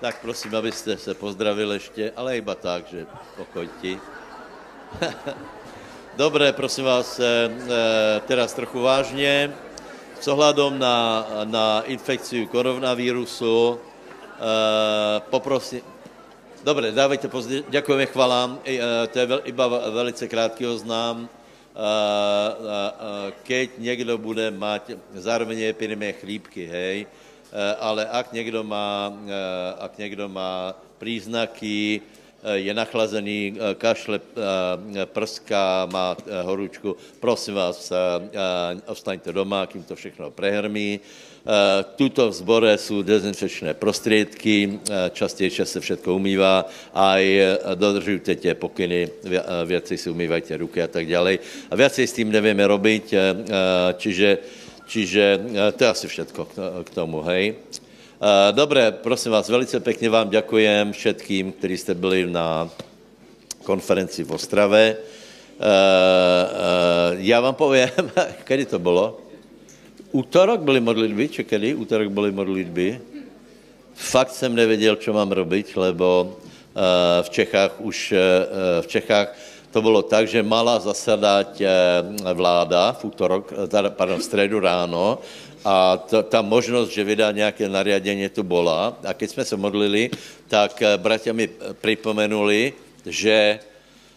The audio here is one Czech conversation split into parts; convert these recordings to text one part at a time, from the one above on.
Tak prosím, abyste se pozdravili ještě, ale iba tak, že pokoj ti. Dobré, prosím vás, eh, eh, teraz trochu vážně. S ohledom na, na infekci koronavírusu eh, poprosím, Dobre, dávajte později. Děkujeme, chvalám. To je iba velice krátký oznám. Keď někdo bude mať, zároveň epidemie chlípky, hej, ale ak někdo má, ak někdo má příznaky, je nachlazený, kašle, prská, má horúčku, prosím vás, ostaňte doma, kým to všechno prehrmí. Eh, tuto v zbore jsou dezinfekčné prostředky, eh, častěji se všetko umývá a dodržujte tě pokyny, eh, věci si umývajte ruky a tak dále. A věci s tím nevíme robit, čiže, čiže to je asi všetko k tomu, hej. Dobré, prosím vás, velice pěkně vám děkujem všetkým, kteří jste byli na konferenci v Ostrave. Já vám povím, kdy to bylo? útorok byly modlitby, či kedy? Útorok byly modlitby. Fakt jsem nevěděl, co mám robiť, lebo v Čechách už, v Čechách to bylo tak, že mala zasadat uh, vláda v útorok, teda, pardon, v středu ráno a to, ta možnost, že vydá nějaké nariadení, tu byla. A když jsme se modlili, tak uh, bratia mi připomenuli, že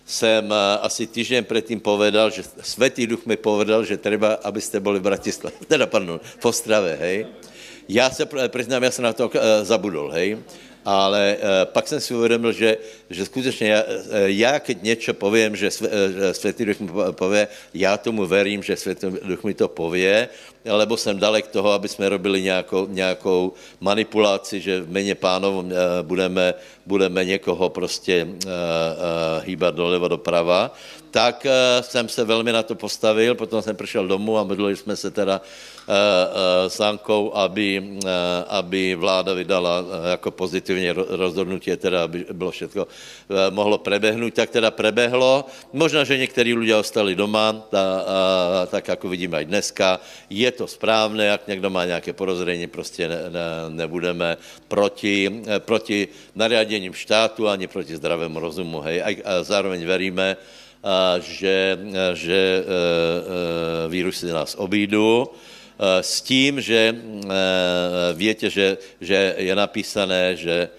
jsem eh, asi týden předtím povedal, že Světý duch mi povedal, že třeba, abyste byli v Bratislavě, teda pardon, v Ostravě, hej. Já se přiznám, já jsem na to zabudol, hej ale uh, pak jsem si uvědomil, že, že skutečně já, uh, já keď něco povím, že, uh, Světý Duch mi pově, já tomu verím, že Světý Duch mi to pově, lebo jsem dalek toho, aby jsme robili nějakou, nějakou manipulaci, že v méně pánov budeme, budeme někoho prostě hýbat doleva doprava tak uh, jsem se velmi na to postavil, potom jsem přišel domů a modlili jsme se teda uh, uh, s Ankou, aby, aby vláda vydala jako pozitivně rozhodnutí, teda aby bylo všechno mohlo prebehnout, tak teda prebehlo. Možná, že někteří lidé ostali doma, ta, tak jako vidíme i dneska. Je to správné, jak někdo má nějaké porozření, prostě ne, ne, nebudeme proti, proti nariadením štátu ani proti zdravému rozumu. Hej. A zároveň veríme, že, že e, e, vírusy nás obídu, e, s tím, že větě, že, že je napísané, že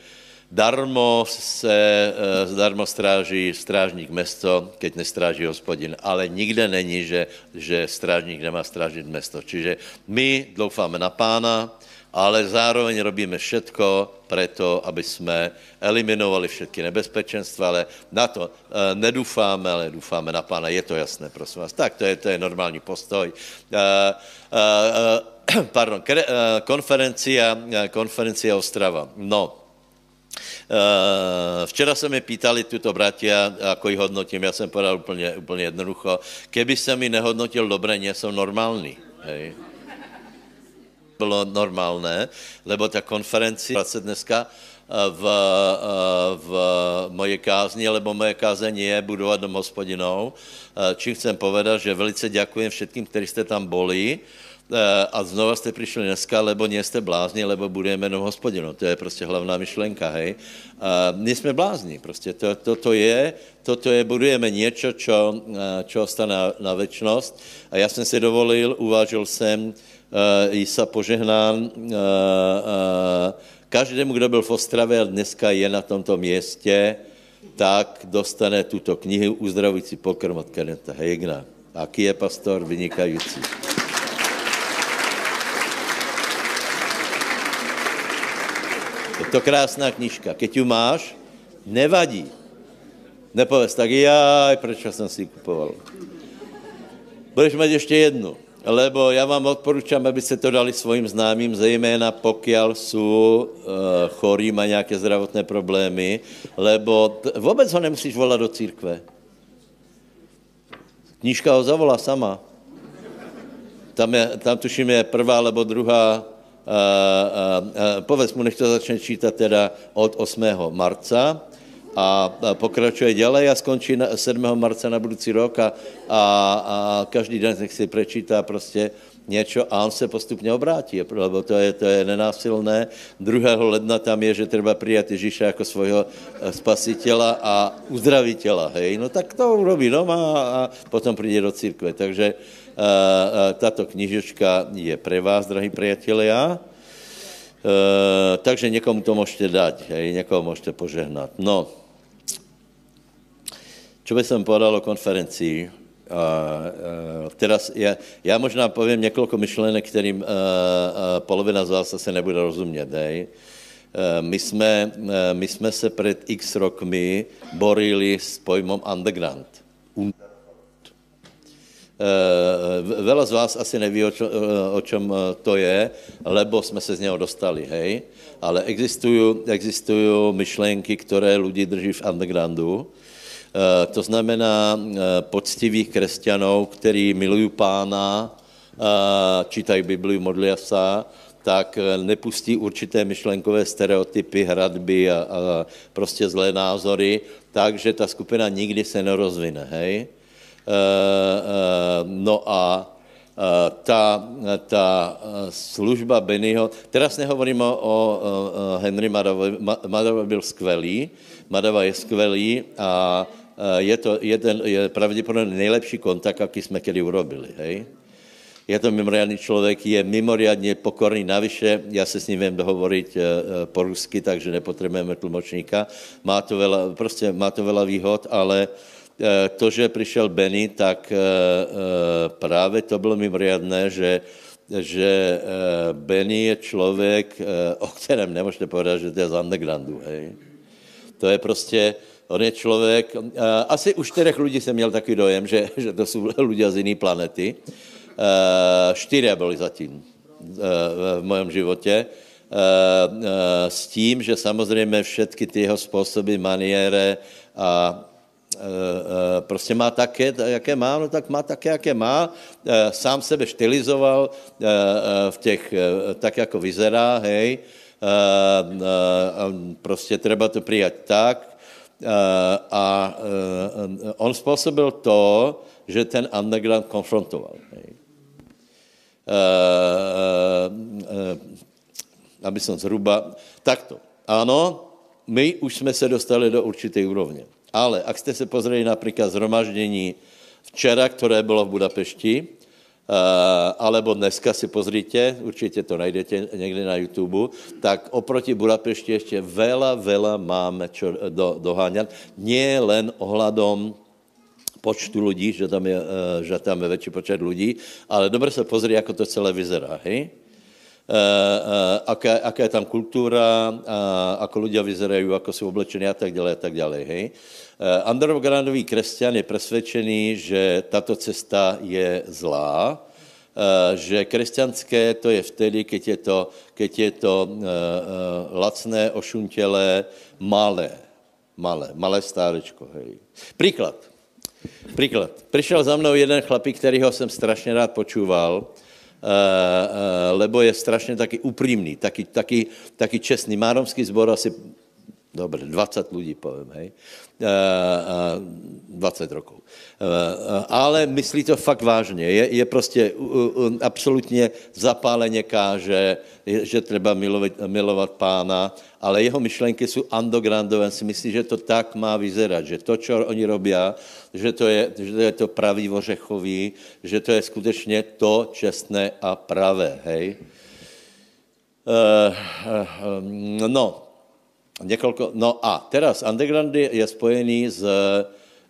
darmo se, darmo stráží strážník mesto, keď nestráží hospodin, ale nikde není, že, že strážník nemá strážit mesto. Čiže my doufáme na pána, ale zároveň robíme všetko preto, aby jsme eliminovali všetky nebezpečenstva, ale na to e, nedufáme, ale doufáme na Pána. Je to jasné, prosím vás. Tak, to je, to je normální postoj. E, e, pardon, konferencia, konferencia Ostrava. No, včera se mi pýtali tuto bratia, ako ji hodnotím, já jsem povedal úplně, úplně jednoducho. Keby se mi nehodnotil dobré, jsem normální. Hej bylo normálné, lebo ta konferenci se dneska eh, v, eh, v moje kázni, lebo moje kázeň je budovat dom hospodinou. Eh, čím chcem povedat, že velice děkuji všetkým, kteří jste tam boli a znova jste přišli dneska, lebo nie jste blázni, lebo budeme jenom hospodinu. To je prostě hlavná myšlenka, hej. My jsme blázni, prostě to, to, to je, toto je, budujeme něco, čo, čo ostane na, na večnost. A já jsem si dovolil, uvážil jsem, uh, Isa požehnán uh, uh, každému, kdo byl v Ostravě a dneska je na tomto městě, tak dostane tuto knihu Uzdravující pokrm od Keneta Hegna. Aký je pastor? Vynikající. Je to krásná knižka. Keď ju máš, nevadí. Nepověz tak, já, proč jsem si ji kupoval. Budeš mít ještě jednu lebo já vám odporučám, abyste to dali svým známým, zejména pokud jsou uh, chorí, má nějaké zdravotné problémy, lebo t- vůbec ho nemusíš volat do církve. Knížka ho zavolá sama. Tam, je, tam tuším je prvá nebo druhá, uh, uh, uh, povedz mu, nech to začne čítat teda od 8. marca, a pokračuje ďalej a skončí na 7. marca na budoucí rok a, a, a každý den si prečítá prostě něco a on se postupně obrátí, lebo to je, to je nenásilné. 2. ledna tam je, že treba přijat Ježíša jako svého eh, spasitela a uzdravitela, hej. No tak to urobí doma a potom přijde do církve. Takže uh, uh, tato knižečka je pre vás, drahí priatelia. Uh, takže někomu to můžete dát, hej, někomu můžete požehnat. No, čo by som povedal o konferencii? A, a, teraz já, já možná povím několik myšlenek, kterým a, a, polovina z vás asi nebude rozumět. Hej. My jsme, my jsme se před x rokmi borili s pojmom underground. Vela z vás asi neví, o, čo, o čem to je, lebo jsme se z něho dostali, hej. Ale existují, existují myšlenky, které lidi drží v undergroundu to znamená eh, poctivých křesťanů, kteří milují pána, eh, čítají Bibliu, modlí se, tak nepustí určité myšlenkové stereotypy, hradby a, a prostě zlé názory, takže ta skupina nikdy se nerozvine, hej? No a ta, ta služba Bennyho, teraz nehovorím o, o Henry Madovi, Madova byl skvělý, Madova je skvělý a Eh, je to jeden, je pravděpodobně nejlepší kontakt, jaký jsme kdy urobili, hej? Je to mimoriadný člověk, je mimoriadně pokorný, navyše, já se s ním vím dohovorit eh, eh, po rusky, takže nepotřebujeme tlumočníka. Má to vela, prostě má to vela výhod, ale to, že přišel Benny, tak právě to bylo mimoriadné, že že Benny je člověk, o kterém nemůžete povedat, že to je z undergroundu. Hej. To je prostě, On je člověk, uh, asi u čtyřech lidí jsem měl takový dojem, že, že to jsou lidé z jiné planety. Uh, čtyři byli zatím uh, v mém životě. S tím, že samozřejmě všechny ty jeho způsoby, maniére a prostě má také, jaké má, no tak má také, jaké má. Sám sebe štilizoval v těch, tak jako vyzerá, hej. Prostě treba to přijat tak, Eh, a eh, on způsobil to, že ten underground konfrontoval. Eh, aby som zhruba... Takto. Ano, my už jsme se dostali do určité úrovně. Ale ak jste se pozreli například zhromaždění včera, které bylo v Budapešti, Eh, alebo dneska si pozrite, určitě to najdete někde na YouTube, tak oproti Budapešti ještě vela, vela máme čo do, doháňat. Nie len ohľadom počtu lidí, že tam je, eh, že tam je větší počet lidí, ale dobře se pozri, jak to celé vyzerá, hej? Uh, uh, aká, aká je tam kultura, uh, ako ľudia vyzerajú, ako sú oblečení a tak ďalej a tak ďalej, hej. Undergroundový křesťan je presvedčený, že tato cesta je zlá, že křesťanské to je vtedy, keď je to, keď je to lacné, ošuntělé, malé, malé, malé stárečko, hej. Príklad. Príklad. Přišel za mnou jeden chlapík, kterýho jsem strašně rád počúval, Eh, eh, lebo je strašně taky upřímný, taky, taky, taky čestný. Má romský zbor asi, dobře, 20 lidí, povím, hej, 20 eh, rokov. Ale myslí to fakt vážně. Je, je prostě absolutně zapáleně káže, že třeba milovat, milovat pána, ale jeho myšlenky jsou undergroundové. Si myslí, že to tak má vyzerat, že to, co oni robí, že to je, že to, je to pravý ořechový, že to je skutečně to čestné a pravé, hej. Uh, no, několiko, no a teraz underground je spojený s,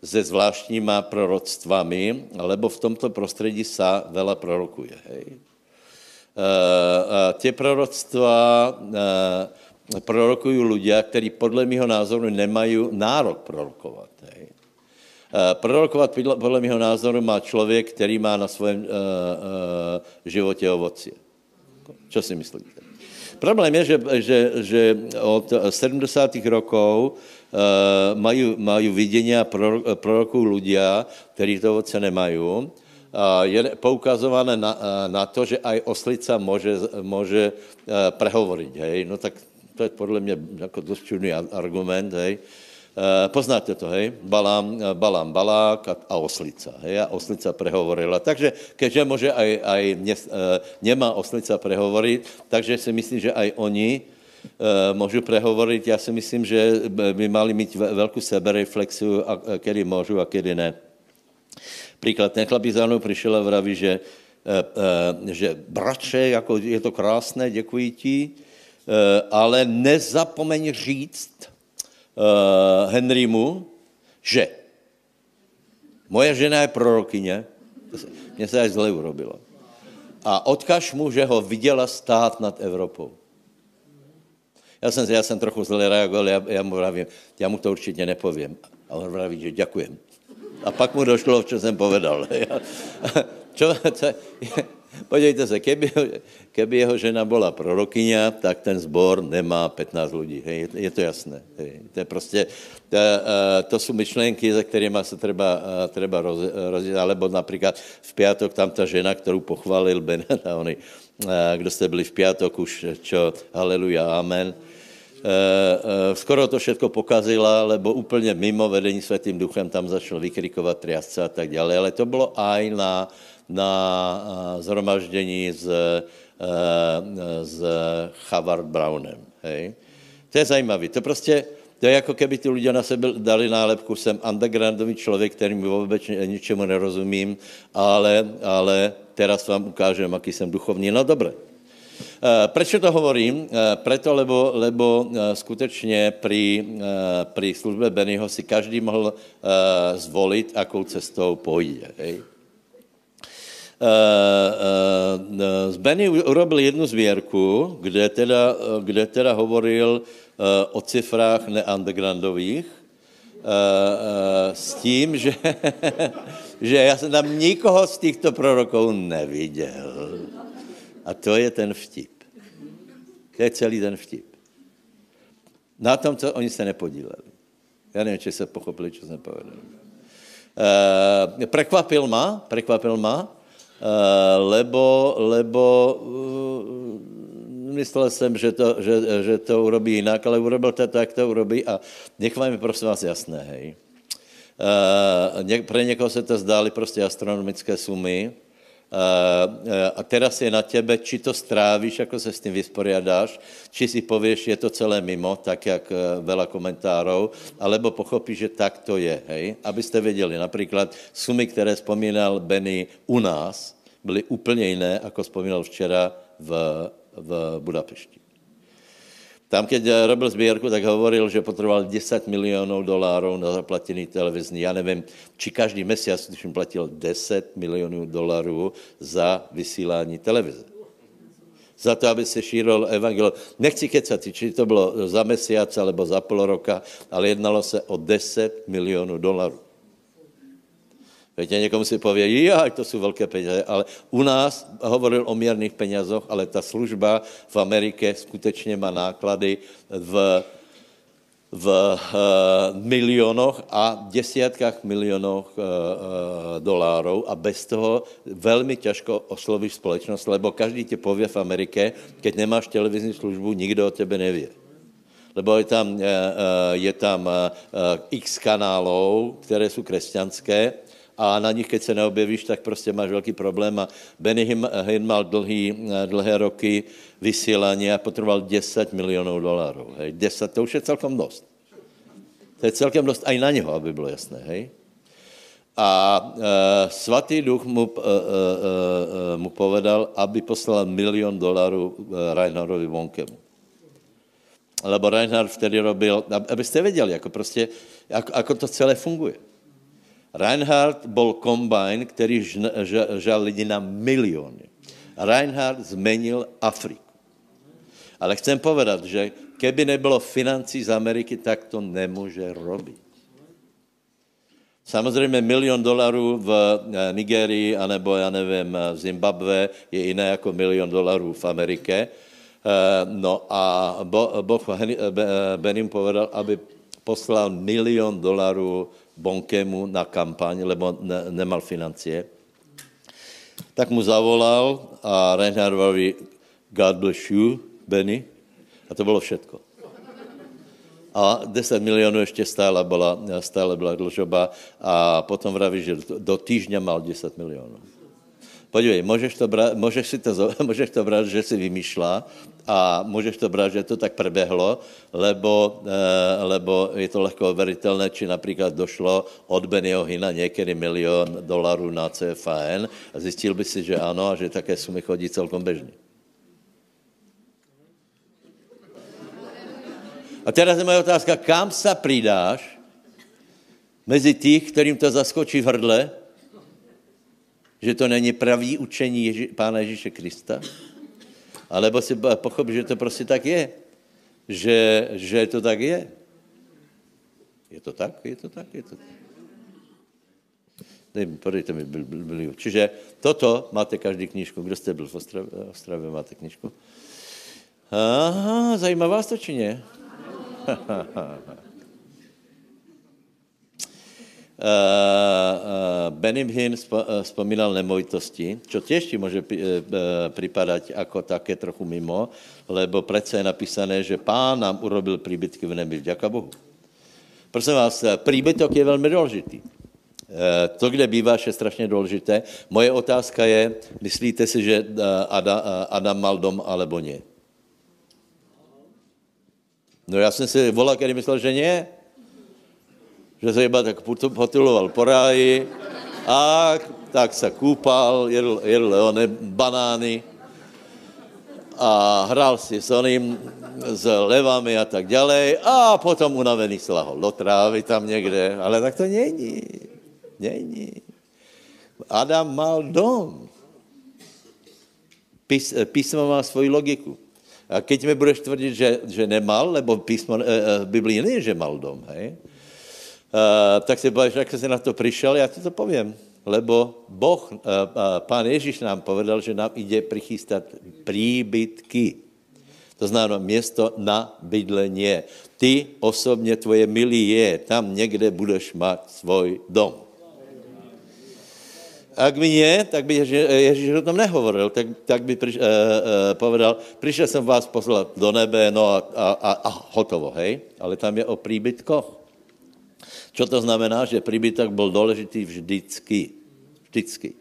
se zvláštníma proroctvami, lebo v tomto prostředí sa vela prorokuje, hej. Uh, tě proroctva uh, prorokují ľudia, kteří podle mého názoru nemají nárok prorokovat. Hej. Prorokovat podle mého názoru má člověk, který má na svém životě ovocie. Co si myslíte? Problém je, že, že, že od 70. rokov uh, mají, mají vidění a prorokují ľudia, kteří to ovoce nemají je poukazované na, na to, že aj oslica může, může prehovoriť, hej. No tak to je podle mě jako dost čudný argument, hej. Uh, poznáte to, hej? Balám, balám balák a, a oslica, hej? A oslica prehovorila. Takže, keďže môže aj, aj ne, uh, nemá oslica prehovoriť, takže si myslím, že aj oni môžu prehovoriť. Ja si myslím, že by mali mít veľkú sebereflexiu, a, kedy môžu a kedy ne. Príklad, ten chlapík za mnou prišiel a vraví, že, že bratře, jako je to krásné, děkuji ti, ale nezapomeň říct, uh, Henrymu, že moje žena je prorokyně, mně se až zle urobilo. A odkaž mu, že ho viděla stát nad Evropou. Já jsem, já jsem trochu zle reagoval, já, já mu vravím, já mu to určitě nepovím. A on vraví, že děkujem. A pak mu došlo, co jsem povedal. čo, co, Podívejte se, keby, keby jeho žena byla prorokyňa, tak ten zbor nemá 15 lidí. Hej, je to jasné. Hej. To je prostě, to, to jsou myšlenky, za kterými se třeba, třeba rozjet. Alebo například v pátek tam ta žena, kterou pochválil Benet a oni, kdo jste byli v pátek už, čo, haleluja, amen. skoro to všechno pokazila, lebo úplně mimo vedení světým duchem tam začal vykrikovat triasce a tak dále, ale to bylo aj na, na eh, zhromaždění s, eh, s Havard Brownem. Hej. To je zajímavé. To prostě, to je jako keby ty lidé na sebe dali nálepku, jsem undergroundový člověk, který mi vůbec ničemu nerozumím, ale, ale teraz vám ukážem, jaký jsem duchovní. No dobré. Eh, Proč to hovorím? Preto, lebo, lebo skutečně při, při službě Bennyho si každý mohl zvolit, akou cestou pojde. Hej? Uh, uh, z Benny urobil jednu zvěrku, kde teda, kde teda hovoril o cifrách neundergroundových, s tím, že, že já jsem tam nikoho z těchto proroků neviděl. A to je ten vtip. To je celý ten vtip. Na tom, co oni se nepodíleli. Já nevím, či se pochopili, co jsem povedal. Uh, prekvapil ma, prekvapil ma, Eh, lebo, lebo uh, myslel jsem, že to, že, že to urobí jinak, ale urobil to tak, to urobí a nech vám je prosím vás jasné, hej. Ně, pre někoho se to zdály prostě astronomické sumy, a teraz je na tebe, či to strávíš, jako se s tím vysporiadáš, či si pověš, je to celé mimo, tak jak veľa komentárov, alebo pochopíš, že tak to je, hej? Abyste věděli, například sumy, které vzpomínal Benny u nás, byly úplně jiné, jako vzpomínal včera v, v Budapešti. Tam, keď robil sbírku, tak hovoril, že potreboval 10 milionů dolárů na zaplatený televizní. Já nevím, či každý měsíc, když platil 10 milionů dolarů za vysílání televize. Za to, aby se šířil evangel. Nechci kecat, či to bylo za měsíc alebo za půl roka, ale jednalo se o 10 milionů dolarů. Víte, někomu si poví, já, to jsou velké peníze, ale u nás hovoril o měrných penězoch, ale ta služba v Americe skutečně má náklady v, v uh, milionoch a desítkách milionech uh, uh, dolárů a bez toho velmi těžko oslovíš společnost, lebo každý ti pově v Americe, keď nemáš televizní službu, nikdo o tebe neví. Lebo je tam, je tam x kanálů, které jsou křesťanské a na nich, keď se neobjevíš, tak prostě máš velký problém. A Benny Hinn mal dlhý, dlhé roky vysílání a potřeboval 10 milionů dolarů. Hej. 10, to už je celkem dost. To je celkem dost aj na něho, aby bylo jasné. Hej. A e, svatý duch mu, e, e, e, mu povedal, aby poslal milion dolarů e, Reinhardovi Vonkemu. Lebo Reinhard vtedy robil, abyste věděli, jako prostě, jako, jako to celé funguje. Reinhard byl kombajn, který žal lidi na miliony. Reinhard zmenil Afriku. Ale chcem povedat, že keby nebylo financí z Ameriky, tak to nemůže robit. Samozřejmě milion dolarů v eh, Nigerii, anebo, já nevím, v Zimbabwe je jiné jako milion dolarů v Americe. Eh, no a Boh eh, Benim povedal, aby poslal milion dolarů Bonkemu na kampaň, lebo ne, nemal financie. Tak mu zavolal a Reinhardovi God bless you, Benny. A to bylo všetko. a 10 milionů ještě stále byla, stále byla dlžoba a potom vraví, že do, do týždňa mal 10 milionů. Podívej, můžeš to, brát, můžeš, si to, můžeš to brát, že si vymýšlá a můžeš to brát, že to tak prebehlo, lebo, eh, lebo je to lehko veritelné, či například došlo od Bennyho Hina někdy milion dolarů na CFAN a zjistil by si, že ano a že také sumy chodí celkom bežně. A teraz je moje otázka, kam se přidáš mezi těch, kterým to zaskočí v hrdle, že to není pravý učení Ježi, Pána Ježíše Krista? Alebo si pochop, že to prostě tak je. Že, že to tak je. Je to tak? Je to tak? Je to tak. Dej, podejte mi Bibliu. Čiže toto máte každý knížku. Kdo jste byl v Ostravě, Ostravě máte knížku? Aha, zajímá vás to, či ne? Uh, uh, Benim Hinn spomínal nemovitosti, čo tiež ti môže pripadať ako také trochu mimo, lebo predsa je napísané, že pán nám urobil príbytky v nebi. Ďaká Bohu. Prosím vás, príbytok je velmi důležitý. To, kde býváš, je strašně důležité. Moje otázka je, myslíte si, že Adam, mal dom, alebo nie? No já jsem si volal, když myslel, že nie. Že se iba tak potuloval po ráji a tak se kúpal, jedl, jedl one banány a hrál si s oným, s levami a tak ďalej a potom unavený slahol do trávy tam někde, ale tak to není. Není. Adam mal dom. Pís, písmo má svoji logiku. A keď mi budeš tvrdit, že, že nemal, lebo písmo, e, v Biblii není, že mal dom, hej? Uh, tak si pověš, jak jsi na to přišel, já ti to povím. Lebo Boh, uh, uh, pán Ježíš nám povedal, že nám jde prichystat príbytky. To znamená město na bydlení. Ty osobně, tvoje milí je, tam někde budeš mít svůj dom. Ak by nie, tak by Ježíš, o tom nehovoril, tak, tak by priš, uh, uh, povedal, přišel jsem vás poslat do nebe, no a, a, a, a hotovo, hej? Ale tam je o príbytkoch. Čo to znamená? Že príbytok byl důležitý vždycky. Vždycky.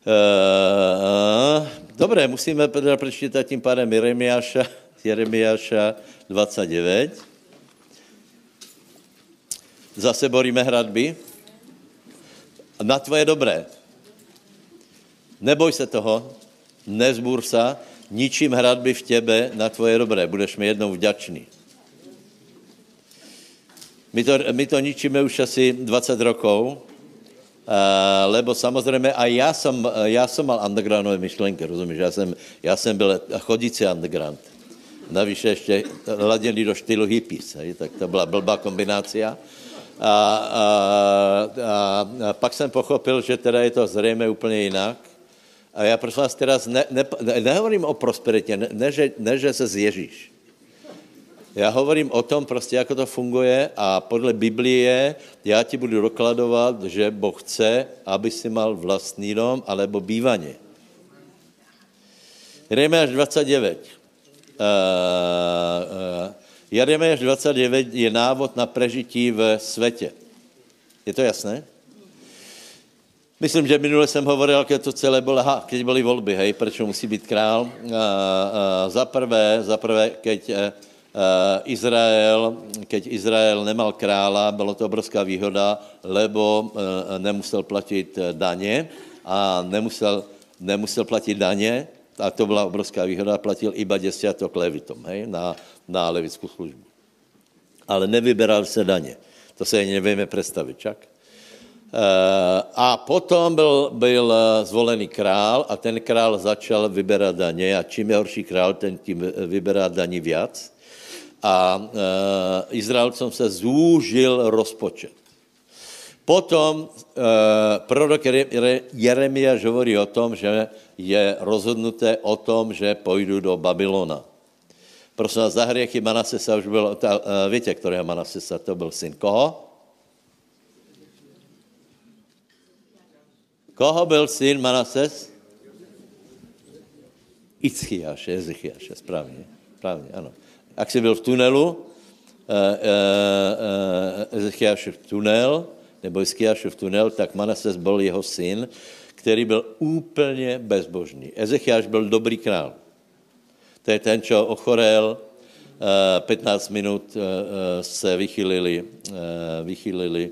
Uh, dobré, musíme prečítat tím pádem Jeremiáša, Jeremiáša 29. Zase boríme hradby na tvoje dobré. Neboj se toho, nezbůr se, ničím hradby v těbe na tvoje dobré. Budeš mi jednou vďačný. My to, my to ničíme už asi 20 rokov, Uh, lebo samozřejmě a já jsem, já jsem mal undergroundové myšlenky, rozumíš? Já jsem, já jsem byl chodící underground. Navíc ještě laděný do štýlu hippies, hej? tak to byla blbá kombinácia. A, a, a, a pak jsem pochopil, že teda je to zřejmě úplně jinak. A já prosím vás teraz ne, ne, ne, nehovorím o prosperitě, ne, ne, že, ne, že se zježíš. Já hovorím o tom prostě, jak to funguje a podle Biblie já ti budu dokladovat, že Boh chce, aby si mal vlastní dom alebo bývaně. až 29. Uh, uh, Jeremiáš 29 je návod na prežití v světě. Je to jasné? Myslím, že minule jsem hovoril, jak to celé bylo, aha, keď byly volby, hej, proč musí být král. A, a, za prvé, za prvé, keď e, Izrael, keď Izrael nemal krála, bylo to obrovská výhoda, lebo a, e, nemusel platit daně a nemusel, nemusel platit daně, a to byla obrovská výhoda, platil iba desiatok levitom, hej, na, na levickou službu. Ale nevyberal se daně. To se nevíme představit, čak? A potom byl, byl zvolený král a ten král začal vyberat daně a čím je horší král, ten tím vyberá daní viac. A e, Izraelcům se zúžil rozpočet. Potom e, prorok Jeremiáš hovorí o tom, že je rozhodnuté o tom, že půjdu do Babylona. Prosím vás, za hriechy Manasesa už byl, ta, uh, víte, kterého Manasesa, to byl syn koho? Koho byl syn Manases? Itzchiáše, Ezechiáše, správně, správně, ano. Jak jsi byl v tunelu, Ezechiášův tunel, nebo Ezechiášův tunel, tak Manases byl jeho syn, který byl úplně bezbožný. Ezechiáš byl dobrý král. To je ten, čo ochorel, 15 minut se vychylili, vychylili,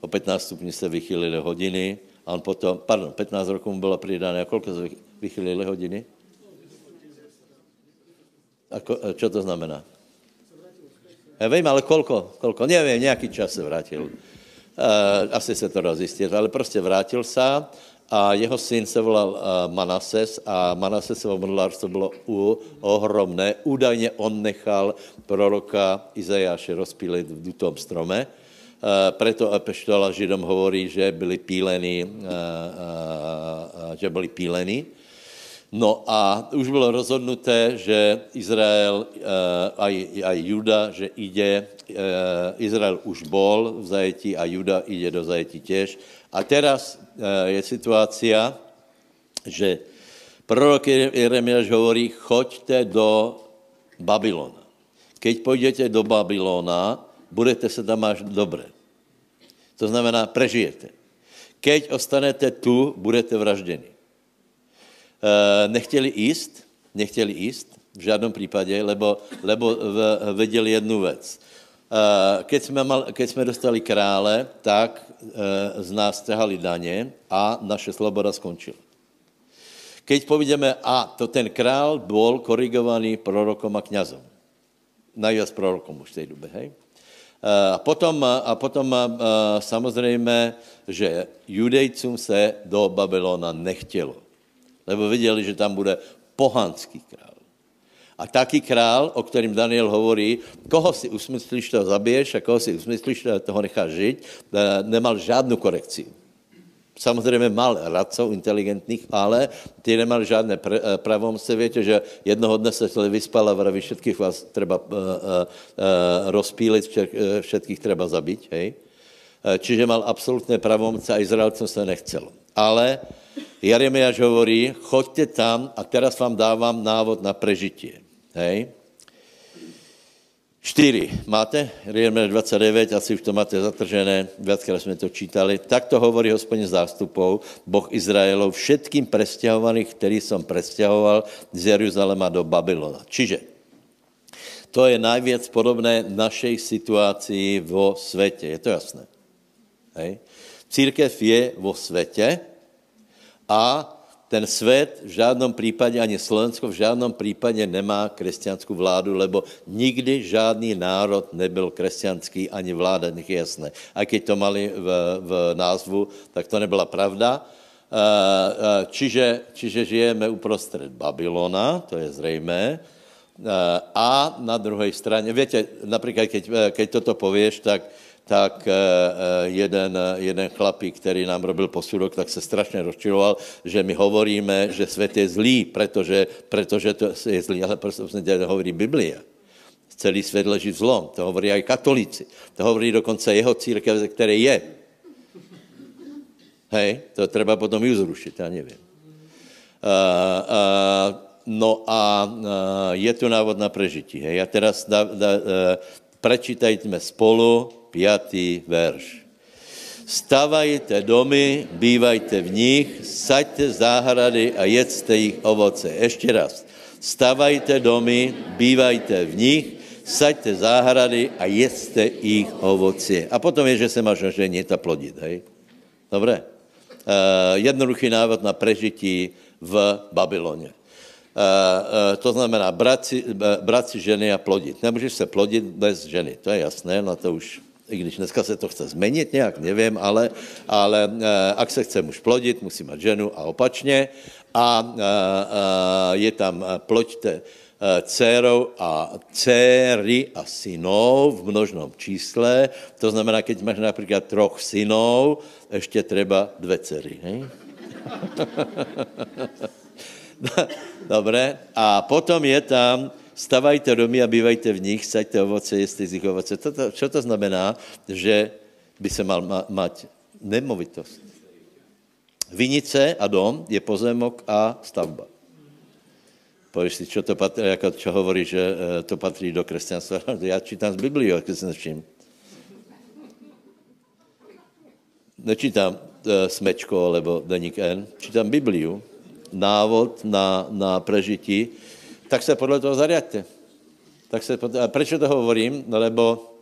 o 15 stupňů se vychylili hodiny, a on potom, pardon, 15 rokov mu bylo pridané. A koľko se vychylili hodiny? A ko, čo to znamená? Ja vím, ale kolko, kolko, nevím, nějaký čas se vrátil. Uh, asi se to dá zjistit, ale prostě vrátil se a jeho syn se volal uh, Manases a Manasesovo modlárstvo bylo u, ohromné. Údajně on nechal proroka Izajáše rozpílit v dutom strome, Uh, preto Epeštola Židom hovorí, že byli pílení, že byli pílení. No a už bylo rozhodnuté, že Izrael a, a Juda, že ide, Izrael už bol v zajetí a Juda ide do zajetí těž. A teraz je situácia, že prorok Jeremiáš hovorí, choďte do Babylona. Keď půjdete do Babylona, budete se tam až dobré. To znamená, prežijete. Keď ostanete tu, budete vražděni. Eh, nechtěli jíst, nechtěli jíst, v žádném případě, lebo, lebo věděli jednu věc. Eh, keď jsme, mal, keď jsme dostali krále, tak eh, z nás trhali daně a naše sloboda skončila. Keď povidíme, a to ten král byl korigovaný prorokom a kňazom. Najviac prorokom už v té době, hej? A potom, a potom samozřejmě, že judejcům se do Babylona nechtělo lebo viděli, že tam bude pohanský král. A taký král, o kterým Daniel hovorí, koho si usmyslíš, toho zabiješ a koho si usmyslíš, toho necháš žít, nemal žádnou korekci. Samozřejmě mal radcov inteligentných, ale ty nemal žádné pr- eh, pravomce. Víte, že jednoho dne se vyspal a vraví, všetkých vás uh, uh, rozpílit, všetkých treba zabít, hej? Čiže mal absolutné pravomce a Izraelcům se nechcelo. Ale Jeremiáš hovorí, choďte tam a teraz vám dávám návod na prežitie. Hej? 4. Máte? Jeremiáš 29, asi už to máte zatržené, viackrát jsme to čítali. Tak to hovorí hospodin zástupou, Boh Izraelov, všetkým prestěhovaných, který jsem prestěhoval z Jeruzalema do Babylona. Čiže to je najviac podobné našej situácii vo svete. Je to jasné? Hej? Církev je vo svete, a ten svět v žádném případě, ani Slovensko v žádném případě nemá křesťanskou vládu, lebo nikdy žádný národ nebyl křesťanský, ani vláda, nech je jasné. A když to mali v, v názvu, tak to nebyla pravda. Čiže, čiže žijeme uprostřed Babylona, to je zřejmé, a na druhé straně, víte, například, keď, keď toto pověš, tak tak eh, eh, jeden, jeden chlapík, který nám robil posudok, tak se strašně rozčiloval, že my hovoríme, že svět je zlý, protože, protože to je zlý, ale prostě hovorí Biblia. Celý svět leží v zlom. To hovorí i katolíci. To hovorí dokonce jeho církev, ze které je. Hej, to třeba potom ju zrušit, já nevím. Uh, uh, no a uh, je tu návod na prežití. Hej. A teraz da, da, uh, prečítajme spolu pětý verš. Stavajte domy, bývajte v nich, saďte záhrady a jedzte jich ovoce. Ještě raz. Stavajte domy, bývajte v nich, saďte záhrady a jedzte jich ovoce. A potom je, že se máš oženit a plodit, hej? Dobré? Uh, jednoduchý návod na prežití v Babyloně. Uh, uh, to znamená brát si, brát si ženy a plodit. Nemůžeš se plodit bez ženy, to je jasné, na to už i když dneska se to chce změnit nějak, nevím, ale, ale e, ak se chce muž plodit, musí mít ženu a opačně. A e, e, je tam ploďte dcerou a dcery a synov v množnom čísle. To znamená, keď máš například troch synov, ještě třeba dvě dcery. Hej? Dobré. A potom je tam stavajte domy a bývajte v nich, saďte ovoce, jeste z nich ovoce. To, to, čo to znamená? Že by se mal ma, mať nemovitost. Vinice a dom je pozemok a stavba. Povíš si, čo, to patří, jako, čo hovorí, že eh, to patří do křesťanstva. Já čítám z Biblii, jak se nevšim. Nečítám uh, smečko alebo deník N, čítám Bibliu, návod na, na prežití, tak se podle toho zariadte. Tak se, a proč to hovorím? Lebo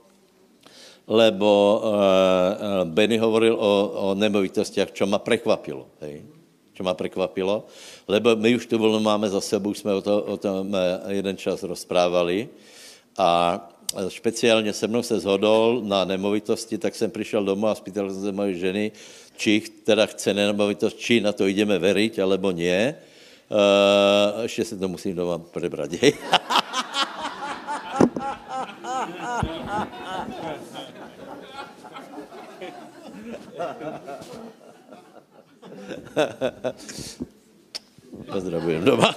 lebo uh, Benny hovoril o, o nemovitostiach, čo ma prekvapilo. Hej? Čo ma prekvapilo. Lebo my už tu vlnu máme za sebou, jsme o, to, o tom jeden čas rozprávali. A špeciálně se mnou se zhodol na nemovitosti, tak jsem přišel domů a spýtal jsem se mojej ženy, či teda chce nemovitost, či na to jdeme veriť, alebo nie. Uh, ještě se to musím doma prebrať. Pozdravujem doma.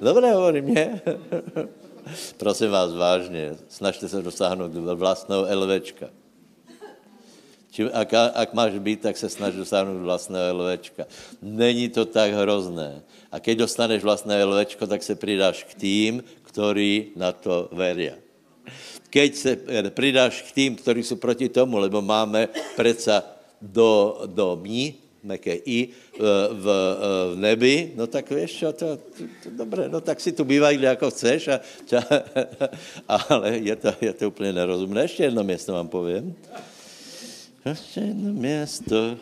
Dobré hovorím, ne? Prosím vás vážně, snažte se dosáhnout vlastného LVčka. Čím, ak, ak máš být, tak se snaž dosáhnout vlastného LVčka. Není to tak hrozné. A keď dostaneš vlastné LVčko, tak se přidáš k tým, ktorí na to veria. Keď se přidáš k tým, ktorí jsou proti tomu, lebo máme přece do, do mí, meké i, v, v, v nebi, no tak víš čo, to, to, to dobré, no tak si tu bývaj, jako chceš, a, ale je to, je to úplně nerozumné. Ještě jedno město vám povím. Ještě jedno město.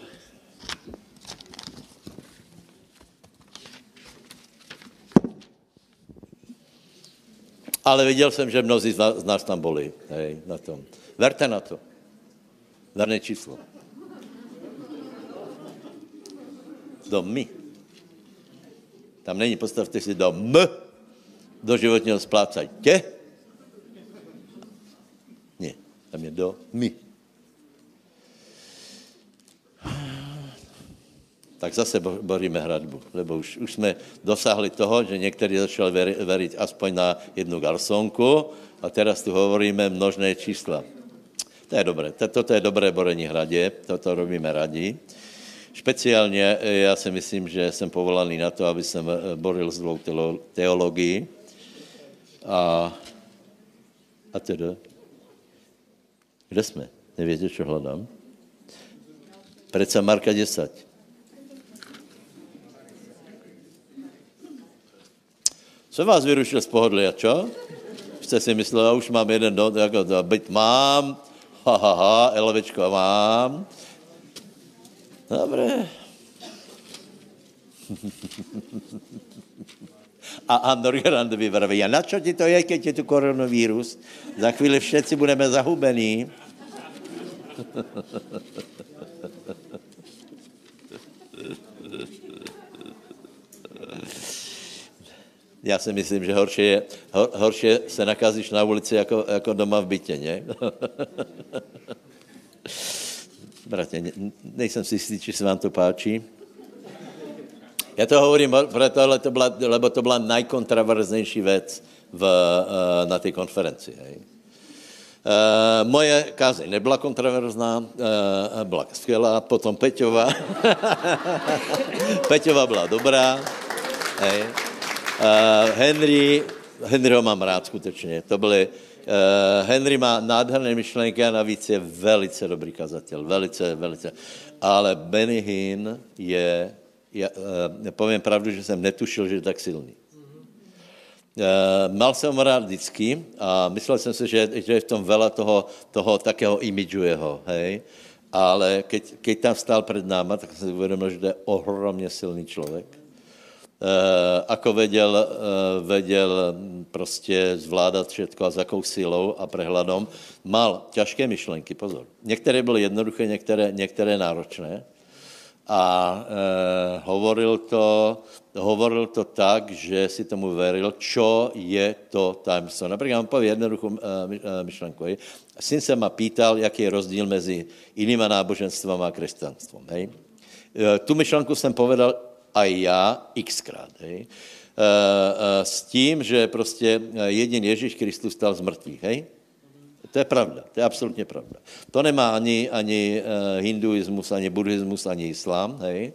Ale viděl jsem, že mnozí z nás, tam byli, hej, na tom. Verte na to. Verné číslo. Do my. Tam není, postavte si do m, do životního tě. Ne, tam je do my. Tak zase boríme hradbu, lebo už, už jsme dosáhli toho, že někteří začali veriť, aspoň na jednu garsonku a teraz tu hovoríme množné čísla. To je dobré. Toto je dobré borení hradě, toto robíme radí. Speciálně eh, já si myslím, že jsem povolaný na to, aby jsem eh, boril zlou teologii. A, a teda, kde jsme? Nevíte, co hledám? Přece Marka 10. Co vás vyrušil z pohodlia, čo? Jste si myslel, už mám jeden do, jako byt mám, ha, ha, ha, elevečko mám. Dobré. A Andor Grandovi vraví, a na čo ti to je, keď je tu koronavírus? Za chvíli všetci budeme zahubení. Já si myslím, že horší je, hor, horší se nakazíš na ulici jako, jako doma v bytě, ne? Bratě, ne, nejsem si jistý, či se vám to páčí. Já to hovorím proto, ale to byla, lebo to byla najkontraverznější věc eh, na té konferenci. Hej. Uh, moje kázeň nebyla kontroverzná, uh, byla skvělá, potom Peťova. Peťova byla dobrá. Hej. Uh, Henry, Henryho mám rád skutečně. To byly, uh, Henry má nádherné myšlenky a navíc je velice dobrý kazatel. Velice, velice. Ale Benny Hinn je, je uh, povím pravdu, že jsem netušil, že je tak silný. Uh, mal jsem ho rád vždycky a myslel jsem si, že, že je v tom vela toho, toho takého imidžu jeho, hej. Ale keď, keď tam stál před náma, tak jsem si uvědomil, že to je ohromně silný člověk ako vedel, eh, vedel prostě zvládat všetko a s jakou silou a prehledom. Mal těžké myšlenky, pozor. Některé byly jednoduché, některé, některé náročné. A e, hovoril, to, hovoril to tak, že si tomu veril, čo je to tajemstvo. Například on pově jednoduchou myšlenku. Syn se ma pýtal, jaký je rozdíl mezi jinýma náboženstvama a křesťanstvom. Hej? E, tu myšlenku jsem povedal a já xkrát. Hej. E, e, s tím, že prostě jedin Ježíš Kristus stal z mrtvých. Hej? To je pravda, to je absolutně pravda. To nemá ani, ani hinduismus, ani buddhismus, ani islám. Hej?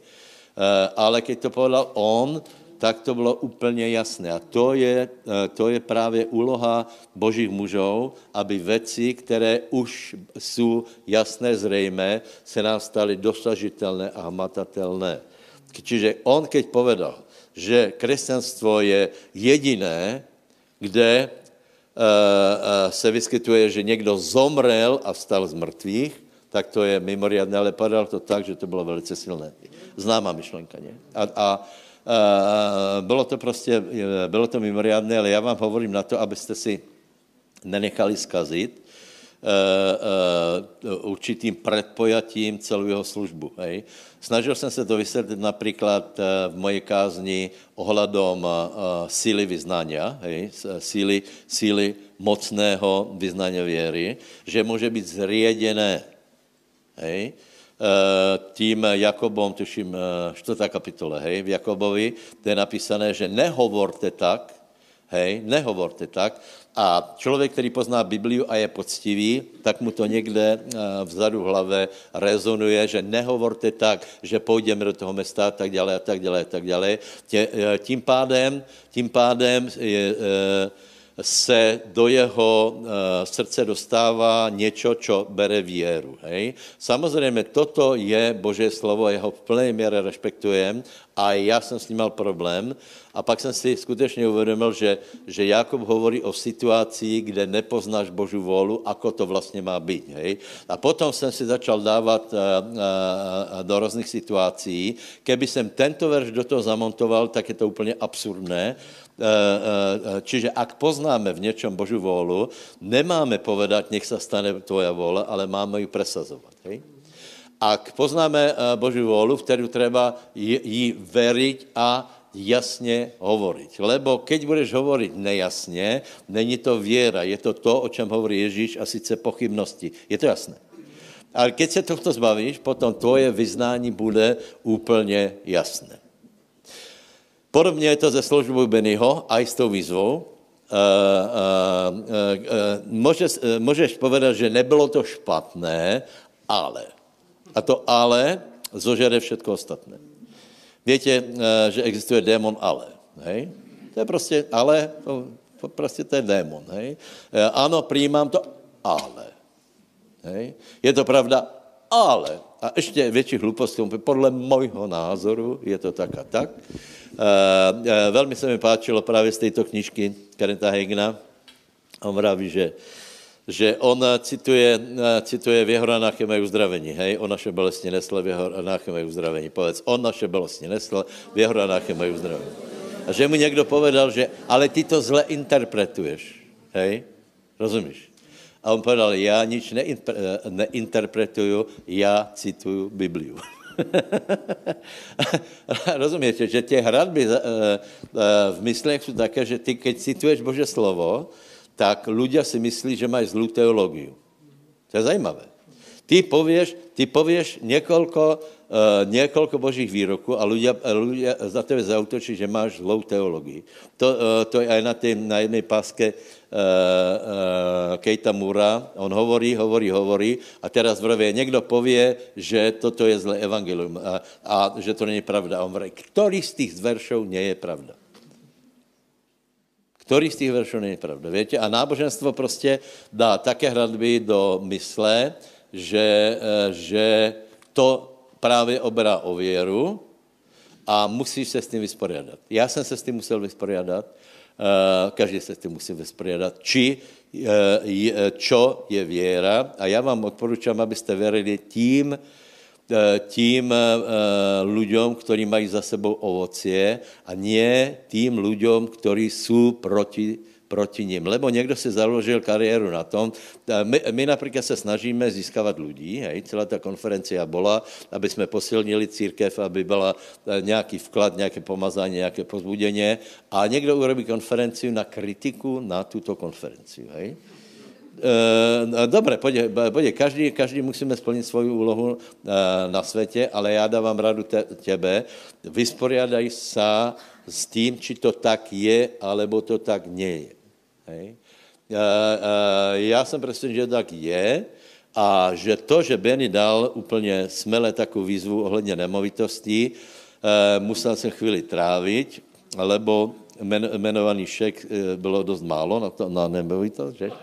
ale keď to povedal on, tak to bylo úplně jasné. A to je, to je právě úloha božích mužů, aby věci, které už jsou jasné, zřejmé, se nám staly dosažitelné a hmatatelné. Čiže on, keď povedal, že křesťanstvo je jediné, kde se vyskytuje, že někdo zomrel a vstal z mrtvých, tak to je mimoriadné, ale padal to tak, že to bylo velice silné. Známá myšlenka, ne? A, a, a bylo to prostě, bylo to mimoriadné, ale já vám hovorím na to, abyste si nenechali zkazit, Eh, eh, určitým predpojatím celou jeho službu. Hej. Snažil jsem se to vysvětlit například eh, v mojej kázni ohledom síly hej, síly, síly mocného vyznania věry, že může být zriedené hej, tím Jakobom, tuším, čtvrtá kapitole, hej, v Jakobovi, to je napísané, že nehovorte tak, hej, nehovorte tak, a člověk, který pozná Bibliu a je poctivý, tak mu to někde eh, vzadu v hlavě rezonuje, že nehovorte tak, že půjdeme do toho města a tak dále a tak dále a tak dále. Eh, tím pádem, tím pádem je, eh, se do jeho uh, srdce dostává něco, co bere věru. Hej? Samozřejmě toto je Boží slovo, jeho v plné míře respektujem a já jsem s ním mal problém. A pak jsem si skutečně uvědomil, že, že Jakob hovorí o situaci, kde nepoznáš Boží volu, ako to vlastně má být. Hej? A potom jsem si začal dávat uh, uh, do různých situací. Keby jsem tento verš do toho zamontoval, tak je to úplně absurdné. Eh, eh, čiže ak poznáme v něčem Boží vůlu, nemáme povedat, nech se stane tvoja vůle, ale máme ji presazovat. Hej? Ak poznáme eh, Boží vůlu, v kterou třeba jí veriť a jasně hovoriť. Lebo keď budeš hovoriť nejasně, není to věra, je to to, o čem hovorí Ježíš, a sice pochybnosti. Je to jasné. Ale keď se tohto zbavíš, potom tvoje vyznání bude úplně jasné. Podobně je to ze službou Bennyho, a i s tou výzvou. Uh, uh, uh, můžeš, můžeš povedat, že nebylo to špatné, ale. A to ale zožere všechno ostatné. Víte, že existuje démon ale. Hej? To je prostě ale, to, to prostě to je démon. Hej? Ano, přijímám to, ale. Hej? Je to pravda, ale. A ještě větší hlupost, podle mojho názoru je to tak a tak. Uh, velmi se mi páčilo právě z této knižky Karenta Hegna. On vraví, že, že on cituje, cituje v jeho ranách je mají uzdravení. Hej? On naše bolesti nesl, v jeho ranách je mají uzdravení. Povedz, on naše bolesti nesl, v jeho ranách je mají uzdravení. A že mu někdo povedal, že ale ty to zle interpretuješ. Hej? Rozumíš? A on povedal, já nič neinterpretuju, já cituju Bibliu. Rozuměte, že tě hradby eh, eh, v myslech jsou také, že ty, keď cituješ Bože slovo, tak ľudia si myslí, že mají zlou teologii. To je zajímavé. Ty pověš, ty pověš několko, uh, několko božích výroků a ľudia, ľudia za tebe zautočí, že máš zlou teologii. To, uh, to je aj na, tým, na jednej páske Kejta Mura. On hovorí, hovorí, hovorí a teraz vravě, někdo pově, že toto je zlé evangelium a, a že to není pravda. On vraví, který z těch veršů nie je pravda? Který z těch veršů není pravda? Víte? A náboženstvo prostě dá také hradby do mysle, že, eh, že to právě oberá o věru a musíš se s tím vyspořádat. Já jsem se s tím musel vyspořádat, eh, každý se s tím musí vyspořádat, či eh, čo je věra. A já vám odporučám, abyste věřili tím, tím lidem, kteří mají za sebou ovocie a ne tím lidem, kteří jsou proti proti ním. Lebo někdo si založil kariéru na tom. My, my například se snažíme získávat lidí, hej, celá ta konferencia byla, aby jsme posilnili církev, aby byla eh, nějaký vklad, nějaké pomazání, nějaké pozbudění. A někdo urobí konferenci na kritiku na tuto konferenci. Hej. E, Dobře, pojď, pojď, každý, každý musíme splnit svou úlohu e, na světě, ale já dávám radu te, tebe, vysporiadaj se s tím, či to tak je, alebo to tak nie je. Hej. Já jsem přesvědčen, že tak je a že to, že Benny dal úplně smele takovou výzvu ohledně nemovitostí, musel jsem chvíli trávit, lebo men, jmenovaný šek bylo dost málo na, to, na nemovitost, že?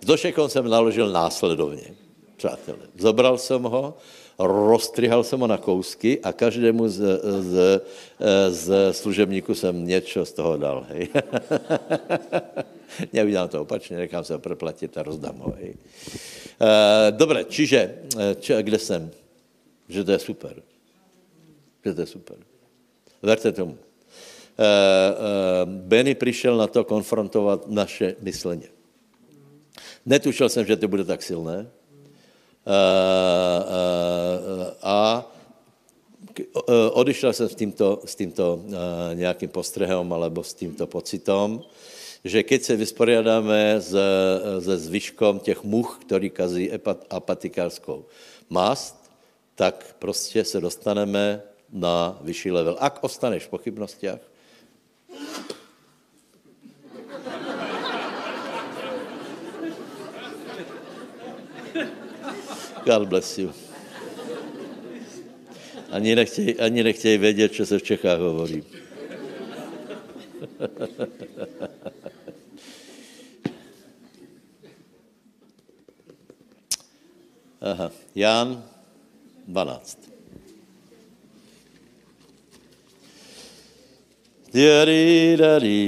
S došekom jsem naložil následovně, přátelé. Zobral jsem ho, roztrihal jsem ho na kousky a každému z, z, z služebníků jsem něco z toho dal. Hej. Neudělám to opačně, nechám se ho proplatit a rozdám ho. Hej. E, Dobre, čiže, či, kde jsem? Že to je super. Že to je super. Verte tomu. E, e, Benny přišel na to konfrontovat naše mysleně. Netušil jsem, že to bude tak silné. Eh, eh, a eh, odišel jsem s tímto, s tímto nějakým postřehem alebo s tímto pocitom, že keď se vysporiadáme se zvyškom těch much, který kazí apatikárskou mast, tak prostě se dostaneme na vyšší level. Ak ostaneš v pochybnostiach, God bless you. Ani nechtějí, ani nechtějí vědět, co se v Čechách hovorí. Aha. Jan 12. Yari, dari,